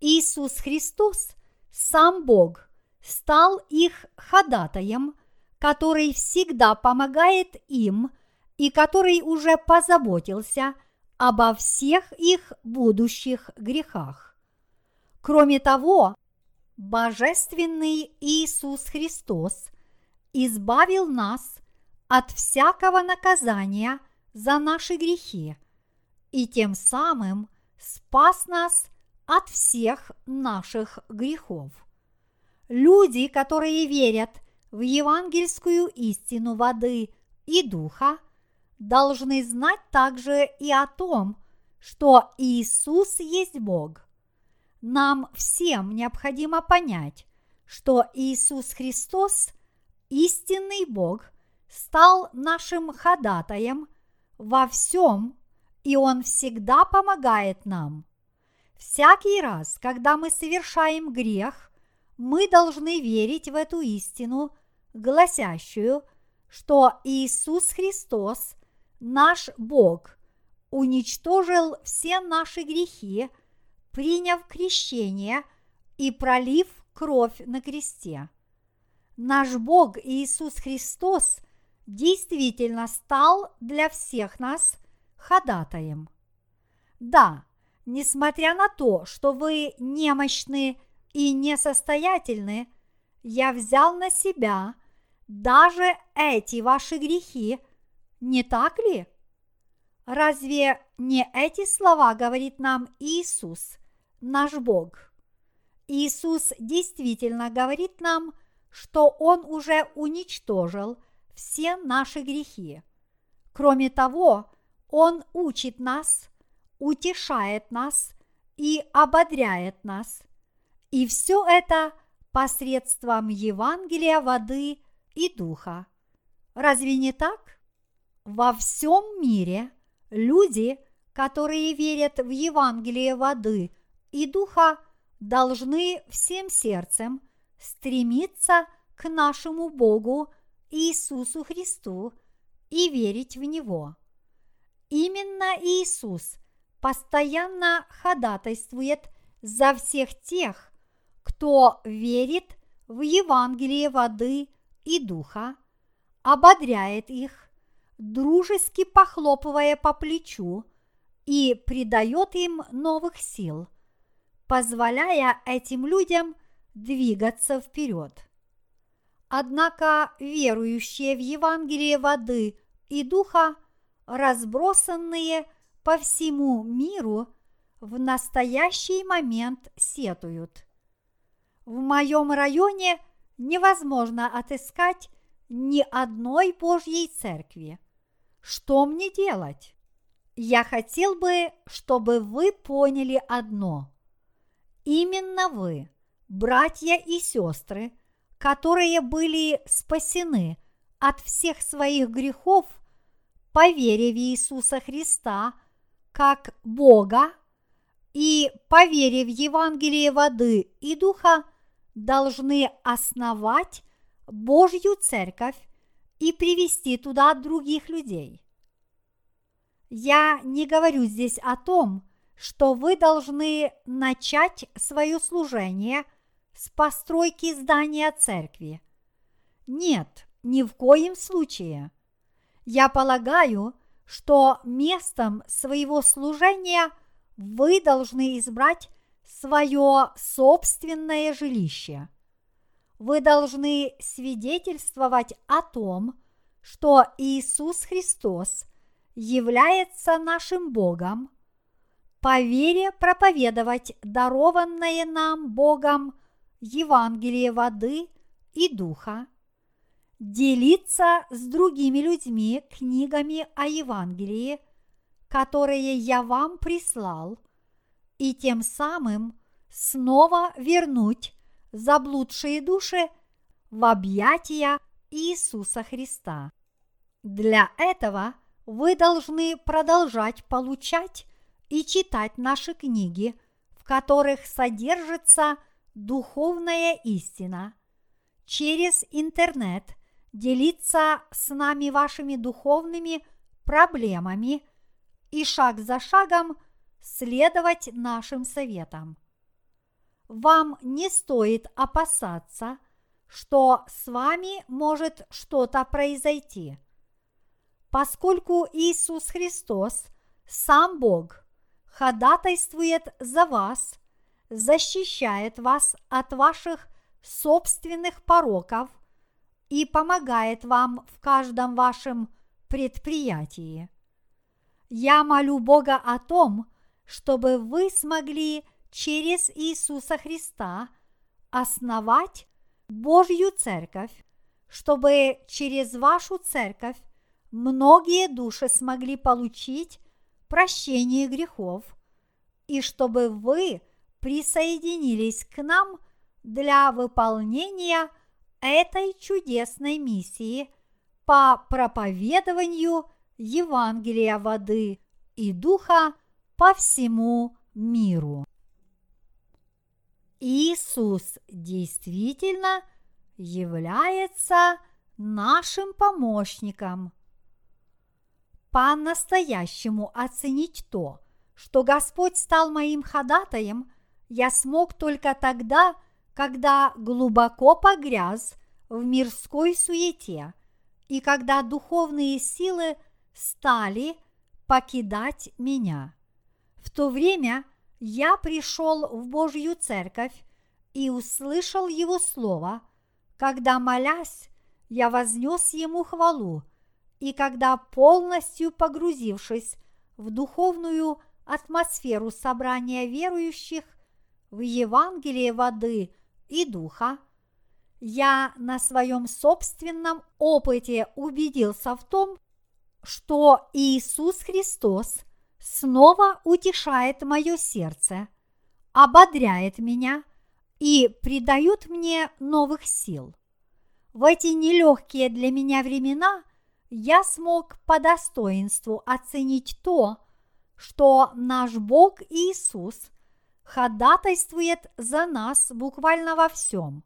Иисус Христос, сам Бог, стал их ходатаем, который всегда помогает им и который уже позаботился обо всех их будущих грехах. Кроме того, Божественный Иисус Христос избавил нас от всякого наказания за наши грехи и тем самым спас нас от всех наших грехов. Люди, которые верят в евангельскую истину воды и духа, должны знать также и о том, что Иисус есть Бог – нам всем необходимо понять, что Иисус Христос, истинный Бог, стал нашим ходатаем во всем, и Он всегда помогает нам. Всякий раз, когда мы совершаем грех, мы должны верить в эту истину, гласящую, что Иисус Христос, наш Бог, уничтожил все наши грехи – приняв крещение и пролив кровь на кресте. Наш Бог Иисус Христос действительно стал для всех нас ходатаем. Да, несмотря на то, что вы немощны и несостоятельны, я взял на себя даже эти ваши грехи, не так ли? Разве не эти слова говорит нам Иисус, наш Бог. Иисус действительно говорит нам, что Он уже уничтожил все наши грехи. Кроме того, Он учит нас, утешает нас и ободряет нас. И все это посредством Евангелия воды и духа. Разве не так? Во всем мире люди, которые верят в Евангелие воды и духа, должны всем сердцем стремиться к нашему Богу Иисусу Христу и верить в Него. Именно Иисус постоянно ходатайствует за всех тех, кто верит в Евангелие воды и духа, ободряет их, дружески похлопывая по плечу и придает им новых сил, позволяя этим людям двигаться вперед. Однако верующие в Евангелие воды и духа, разбросанные по всему миру, в настоящий момент сетуют. В моем районе невозможно отыскать ни одной Божьей церкви. Что мне делать? Я хотел бы, чтобы вы поняли одно. Именно вы, братья и сестры, которые были спасены от всех своих грехов по вере в Иисуса Христа как Бога и по вере в Евангелие воды и духа должны основать Божью церковь и привести туда других людей. Я не говорю здесь о том, что вы должны начать свое служение с постройки здания церкви. Нет, ни в коем случае. Я полагаю, что местом своего служения вы должны избрать свое собственное жилище. Вы должны свидетельствовать о том, что Иисус Христос является нашим Богом, по вере проповедовать дарованное нам Богом Евангелие воды и духа, делиться с другими людьми книгами о Евангелии, которые я вам прислал, и тем самым снова вернуть заблудшие души в объятия Иисуса Христа. Для этого вы должны продолжать получать и читать наши книги, в которых содержится духовная истина, через интернет делиться с нами вашими духовными проблемами и шаг за шагом следовать нашим советам. Вам не стоит опасаться, что с вами может что-то произойти, поскольку Иисус Христос, сам Бог, ходатайствует за вас, защищает вас от ваших собственных пороков и помогает вам в каждом вашем предприятии. Я молю Бога о том, чтобы вы смогли через Иисуса Христа основать Божью церковь, чтобы через вашу церковь многие души смогли получить прощение грехов, и чтобы вы присоединились к нам для выполнения этой чудесной миссии по проповедованию Евангелия воды и духа по всему миру. Иисус действительно является нашим помощником. По-настоящему оценить то, что Господь стал моим ходатаем, я смог только тогда, когда глубоко погряз в мирской суете и когда духовные силы стали покидать меня. В то время я пришел в Божью церковь и услышал Его Слово, когда, молясь, я вознес Ему хвалу, и когда, полностью погрузившись в духовную атмосферу собрания верующих в Евангелие воды и духа, я на своем собственном опыте убедился в том, что Иисус Христос снова утешает мое сердце, ободряет меня и придает мне новых сил. В эти нелегкие для меня времена я смог по достоинству оценить то, что наш Бог Иисус ходатайствует за нас буквально во всем.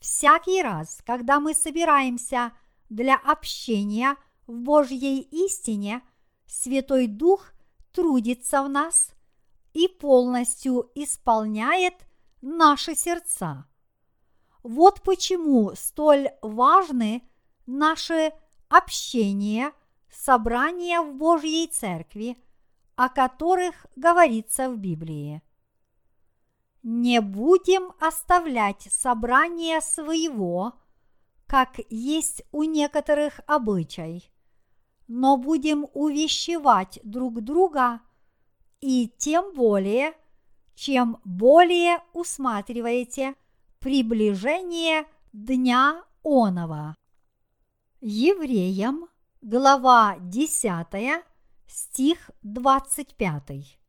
Всякий раз, когда мы собираемся для общения в Божьей истине, Святой Дух трудится в нас и полностью исполняет наши сердца. Вот почему столь важны наши общения, собрания в Божьей Церкви, о которых говорится в Библии. Не будем оставлять собрание своего, как есть у некоторых обычай, но будем увещевать друг друга, и тем более, чем более усматриваете приближение Дня Онова. Евреям, глава 10, стих 25.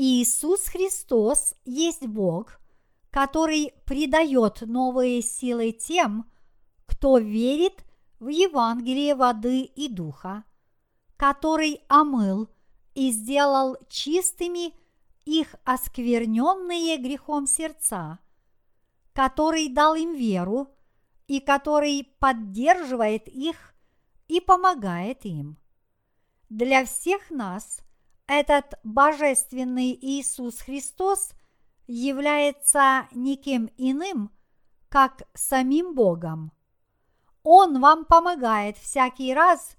Иисус Христос есть Бог, который придает новые силы тем, кто верит в Евангелие воды и духа, который омыл и сделал чистыми их оскверненные грехом сердца, который дал им веру и который поддерживает их и помогает им. Для всех нас этот божественный Иисус Христос является никем иным, как самим Богом. Он вам помогает всякий раз,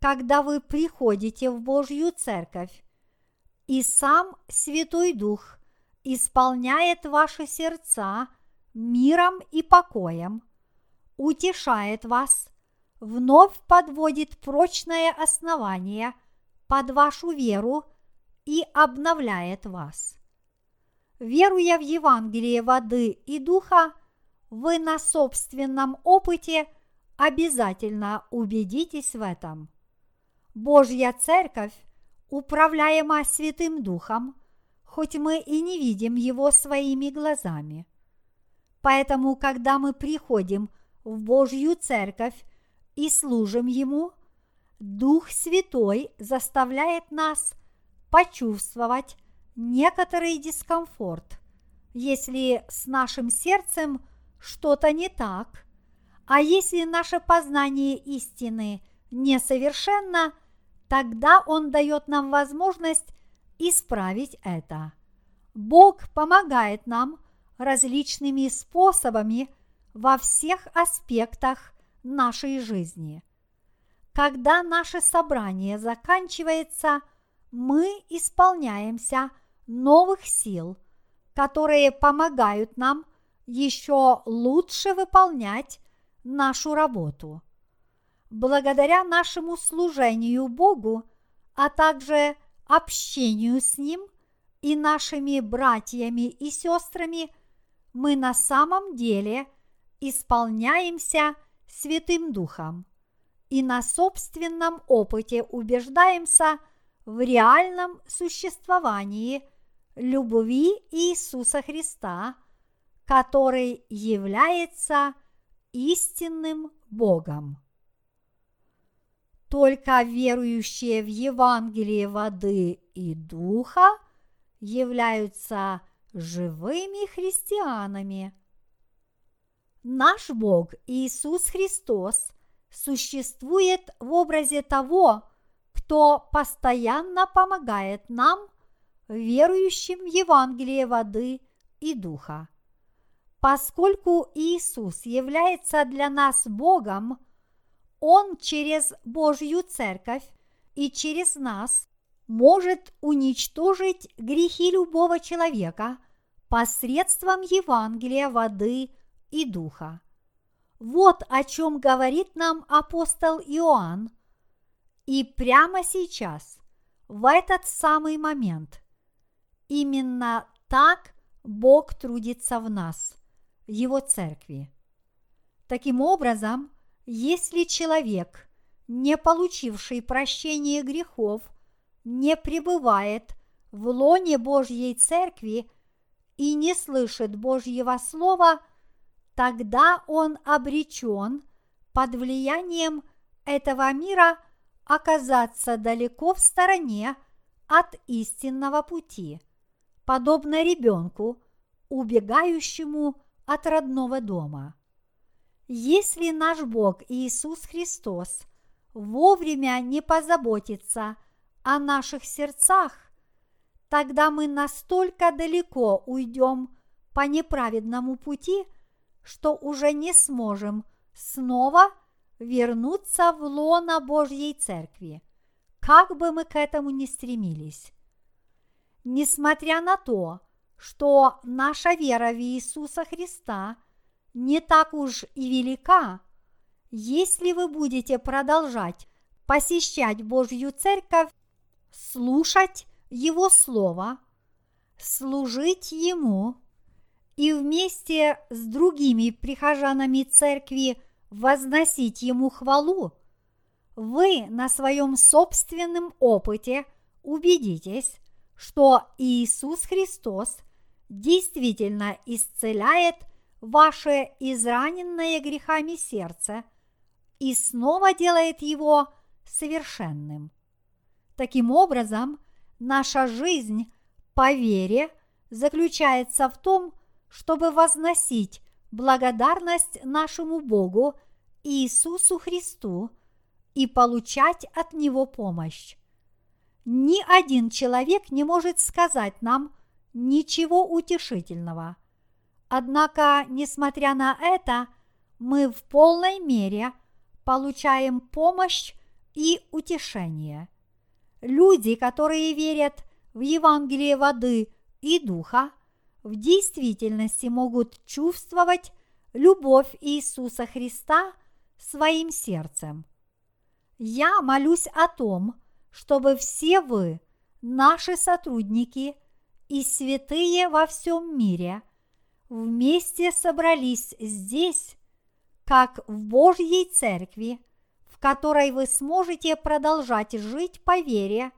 когда вы приходите в Божью Церковь, и сам Святой Дух исполняет ваши сердца миром и покоем, утешает вас, вновь подводит прочное основание – под вашу веру и обновляет вас. Веруя в Евангелие воды и духа, вы на собственном опыте обязательно убедитесь в этом. Божья Церковь управляема Святым Духом, хоть мы и не видим его своими глазами. Поэтому, когда мы приходим в Божью Церковь и служим Ему – Дух Святой заставляет нас почувствовать некоторый дискомфорт, если с нашим сердцем что-то не так, а если наше познание истины несовершенно, тогда Он дает нам возможность исправить это. Бог помогает нам различными способами во всех аспектах нашей жизни – когда наше собрание заканчивается, мы исполняемся новых сил, которые помогают нам еще лучше выполнять нашу работу. Благодаря нашему служению Богу, а также общению с Ним и нашими братьями и сестрами, мы на самом деле исполняемся Святым Духом и на собственном опыте убеждаемся в реальном существовании любви Иисуса Христа, который является истинным Богом. Только верующие в Евангелие воды и духа являются живыми христианами. Наш Бог Иисус Христос существует в образе того, кто постоянно помогает нам, верующим в Евангелие воды и духа. Поскольку Иисус является для нас Богом, Он через Божью Церковь и через нас может уничтожить грехи любого человека посредством Евангелия воды и духа. Вот о чем говорит нам апостол Иоанн. И прямо сейчас, в этот самый момент, именно так Бог трудится в нас, Его церкви. Таким образом, если человек, не получивший прощения грехов, не пребывает в лоне Божьей Церкви и не слышит Божьего Слова, тогда он обречен под влиянием этого мира оказаться далеко в стороне от истинного пути, подобно ребенку, убегающему от родного дома. Если наш Бог Иисус Христос вовремя не позаботится о наших сердцах, тогда мы настолько далеко уйдем по неправедному пути, что уже не сможем снова вернуться в лоно Божьей Церкви, как бы мы к этому ни стремились. Несмотря на то, что наша вера в Иисуса Христа не так уж и велика, если вы будете продолжать посещать Божью Церковь, слушать Его Слово, служить Ему и вместе с другими прихожанами Церкви возносить Ему хвалу, вы на своем собственном опыте убедитесь, что Иисус Христос действительно исцеляет ваше израненное грехами сердце и снова делает его совершенным. Таким образом, наша жизнь по вере заключается в том, чтобы возносить благодарность нашему Богу Иисусу Христу и получать от Него помощь. Ни один человек не может сказать нам ничего утешительного. Однако, несмотря на это, мы в полной мере получаем помощь и утешение. Люди, которые верят в Евангелие воды и духа, в действительности могут чувствовать любовь Иисуса Христа своим сердцем. Я молюсь о том, чтобы все вы, наши сотрудники и святые во всем мире, вместе собрались здесь, как в Божьей Церкви, в которой вы сможете продолжать жить по вере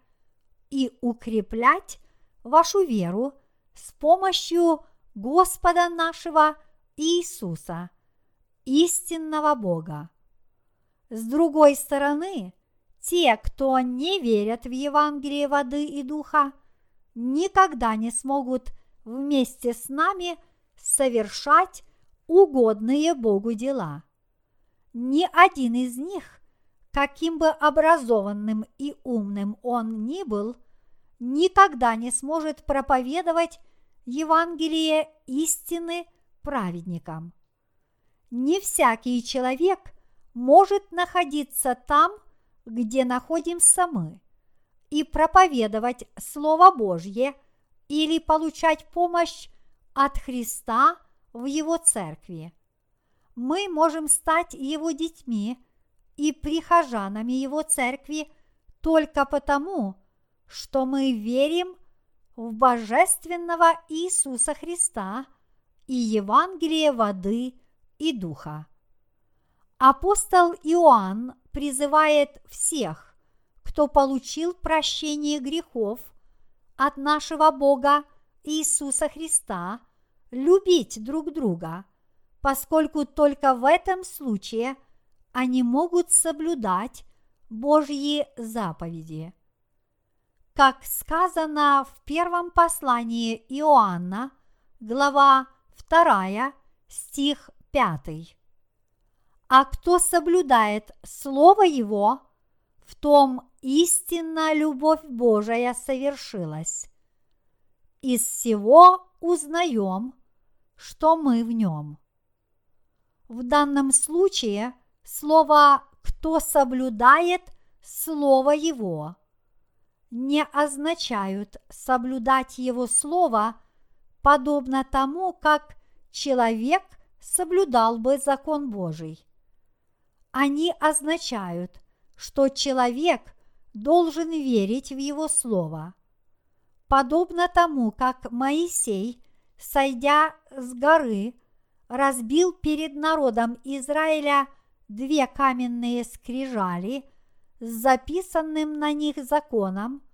и укреплять вашу веру – с помощью Господа нашего Иисуса, истинного Бога. С другой стороны, те, кто не верят в Евангелие воды и духа, никогда не смогут вместе с нами совершать угодные Богу дела. Ни один из них, каким бы образованным и умным он ни был, никогда не сможет проповедовать Евангелие истины праведникам. Не всякий человек может находиться там, где находимся мы, и проповедовать Слово Божье или получать помощь от Христа в Его церкви. Мы можем стать Его детьми и прихожанами Его церкви только потому, что мы верим в Божественного Иисуса Христа и Евангелие воды и духа. Апостол Иоанн призывает всех, кто получил прощение грехов от нашего Бога Иисуса Христа, любить друг друга, поскольку только в этом случае они могут соблюдать Божьи заповеди как сказано в первом послании Иоанна, глава 2, стих 5. А кто соблюдает Слово Его, в том истинно любовь Божия совершилась. Из всего узнаем, что мы в нем. В данном случае слово «кто соблюдает Слово Его» не означают соблюдать Его Слово, подобно тому, как человек соблюдал бы закон Божий. Они означают, что человек должен верить в Его Слово. Подобно тому, как Моисей, сойдя с горы, разбил перед народом Израиля две каменные скрижали с записанным на них законом,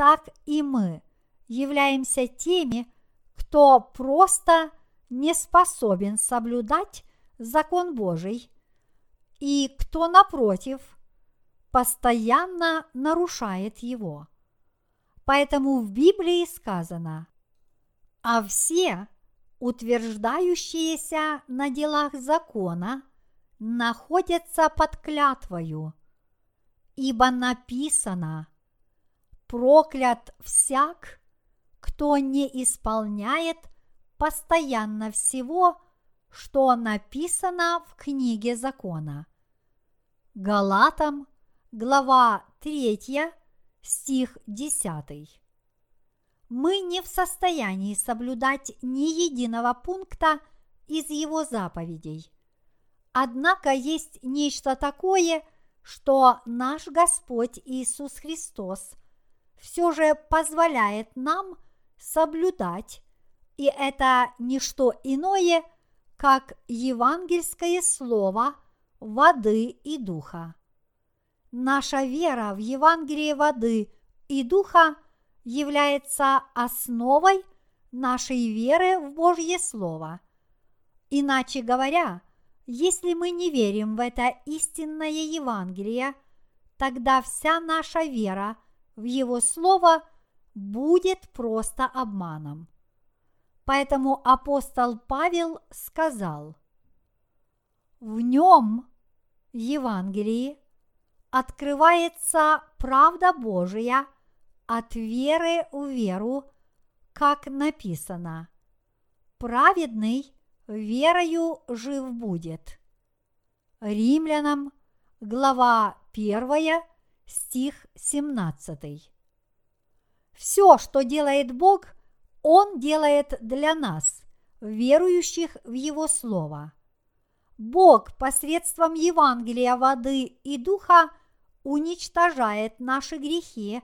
так и мы являемся теми, кто просто не способен соблюдать закон Божий, и кто, напротив, постоянно нарушает его. Поэтому в Библии сказано, а все, утверждающиеся на делах закона, находятся под клятвою, ибо написано, проклят всяк, кто не исполняет постоянно всего, что написано в книге закона. Галатам, глава 3, стих 10. Мы не в состоянии соблюдать ни единого пункта из его заповедей. Однако есть нечто такое, что наш Господь Иисус Христос все же позволяет нам соблюдать, и это не что иное, как евангельское слово воды и духа. Наша вера в Евангелие воды и духа является основой нашей веры в Божье Слово. Иначе говоря, если мы не верим в это истинное Евангелие, тогда вся наша вера в Его Слово будет просто обманом. Поэтому апостол Павел сказал, в нем, Евангелии, открывается правда Божия от веры в веру, как написано. Праведный верою жив будет. Римлянам, глава 1, стих 17. Все, что делает Бог, Он делает для нас, верующих в Его Слово. Бог посредством Евангелия воды и духа уничтожает наши грехи,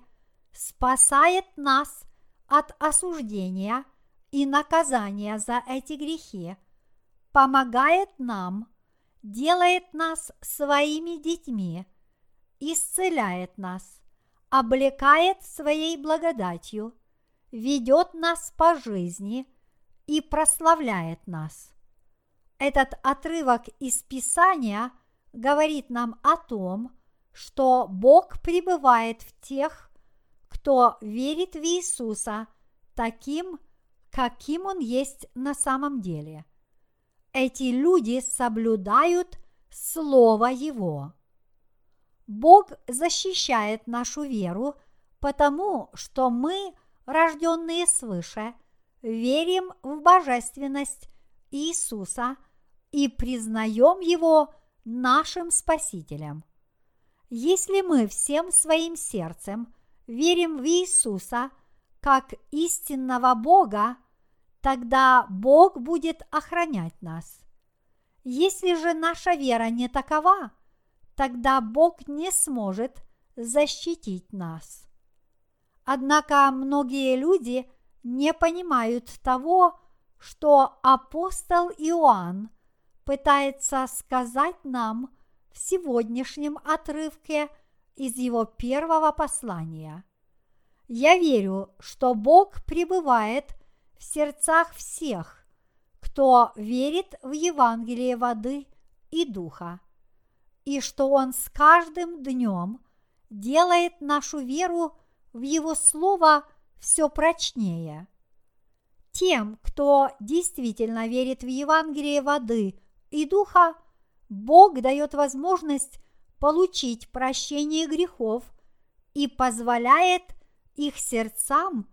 спасает нас от осуждения и наказания за эти грехи, помогает нам, делает нас своими детьми, исцеляет нас, облекает своей благодатью, ведет нас по жизни и прославляет нас. Этот отрывок из Писания говорит нам о том, что Бог пребывает в тех, кто верит в Иисуса таким, каким Он есть на самом деле. Эти люди соблюдают Слово Его. Бог защищает нашу веру, потому что мы, рожденные свыше, верим в божественность Иисуса и признаем Его нашим Спасителем. Если мы всем своим сердцем верим в Иисуса как истинного Бога, тогда Бог будет охранять нас. Если же наша вера не такова, тогда Бог не сможет защитить нас. Однако многие люди не понимают того, что апостол Иоанн пытается сказать нам в сегодняшнем отрывке из его первого послания. Я верю, что Бог пребывает в сердцах всех, кто верит в Евангелие воды и духа, и что Он с каждым днем делает нашу веру в Его Слово все прочнее – тем, кто действительно верит в Евангелие воды и духа, Бог дает возможность получить прощение грехов и позволяет их сердцам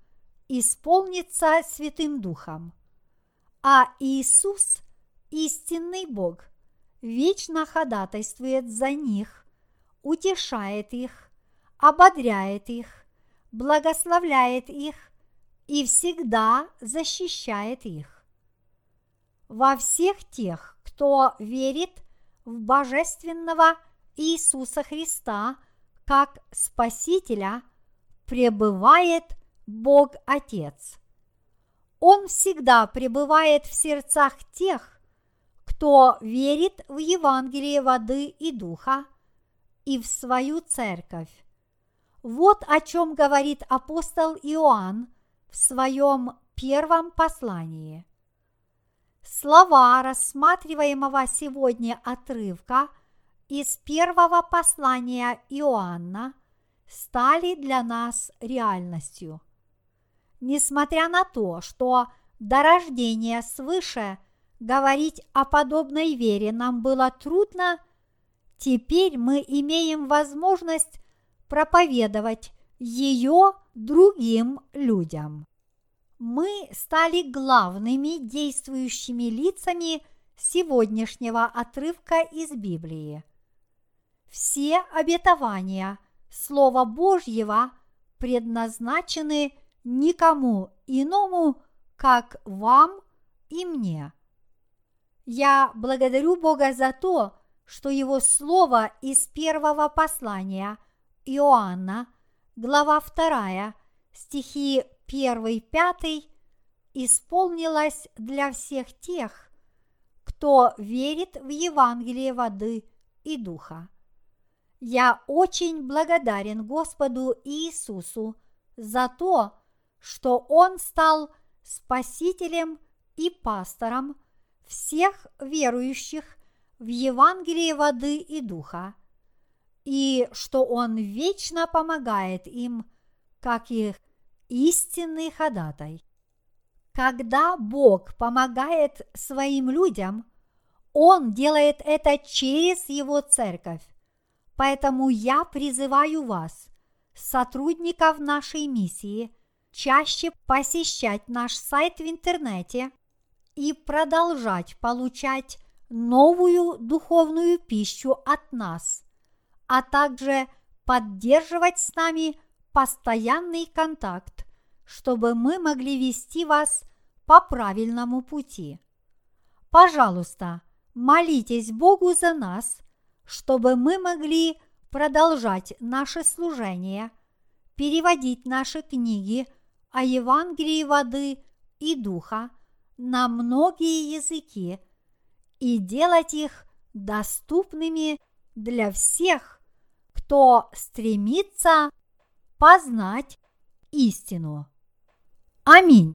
исполниться Святым Духом. А Иисус, истинный Бог, вечно ходатайствует за них, утешает их, ободряет их, благословляет их и всегда защищает их. Во всех тех, кто верит в Божественного Иисуса Христа как Спасителя, пребывает Бог Отец. Он всегда пребывает в сердцах тех, кто верит в Евангелие воды и духа и в свою церковь. Вот о чем говорит апостол Иоанн в своем первом послании. Слова рассматриваемого сегодня отрывка из первого послания Иоанна стали для нас реальностью. Несмотря на то, что до рождения свыше говорить о подобной вере нам было трудно, теперь мы имеем возможность проповедовать ее другим людям. Мы стали главными действующими лицами сегодняшнего отрывка из Библии. Все обетования Слова Божьего предназначены никому иному, как вам и мне. Я благодарю Бога за то, что Его Слово из первого послания Иоанна, глава 2, стихи 1-5, исполнилось для всех тех, кто верит в Евангелие воды и духа. Я очень благодарен Господу Иисусу за то, что Он стал спасителем и пастором всех верующих в Евангелие воды и духа, и что Он вечно помогает им, как их истинный ходатай. Когда Бог помогает своим людям, Он делает это через Его церковь. Поэтому я призываю вас, сотрудников нашей миссии, чаще посещать наш сайт в интернете и продолжать получать новую духовную пищу от нас, а также поддерживать с нами постоянный контакт, чтобы мы могли вести вас по правильному пути. Пожалуйста, молитесь Богу за нас, чтобы мы могли продолжать наше служение, переводить наши книги о Евангелии воды и духа на многие языки и делать их доступными для всех, кто стремится познать истину. Аминь.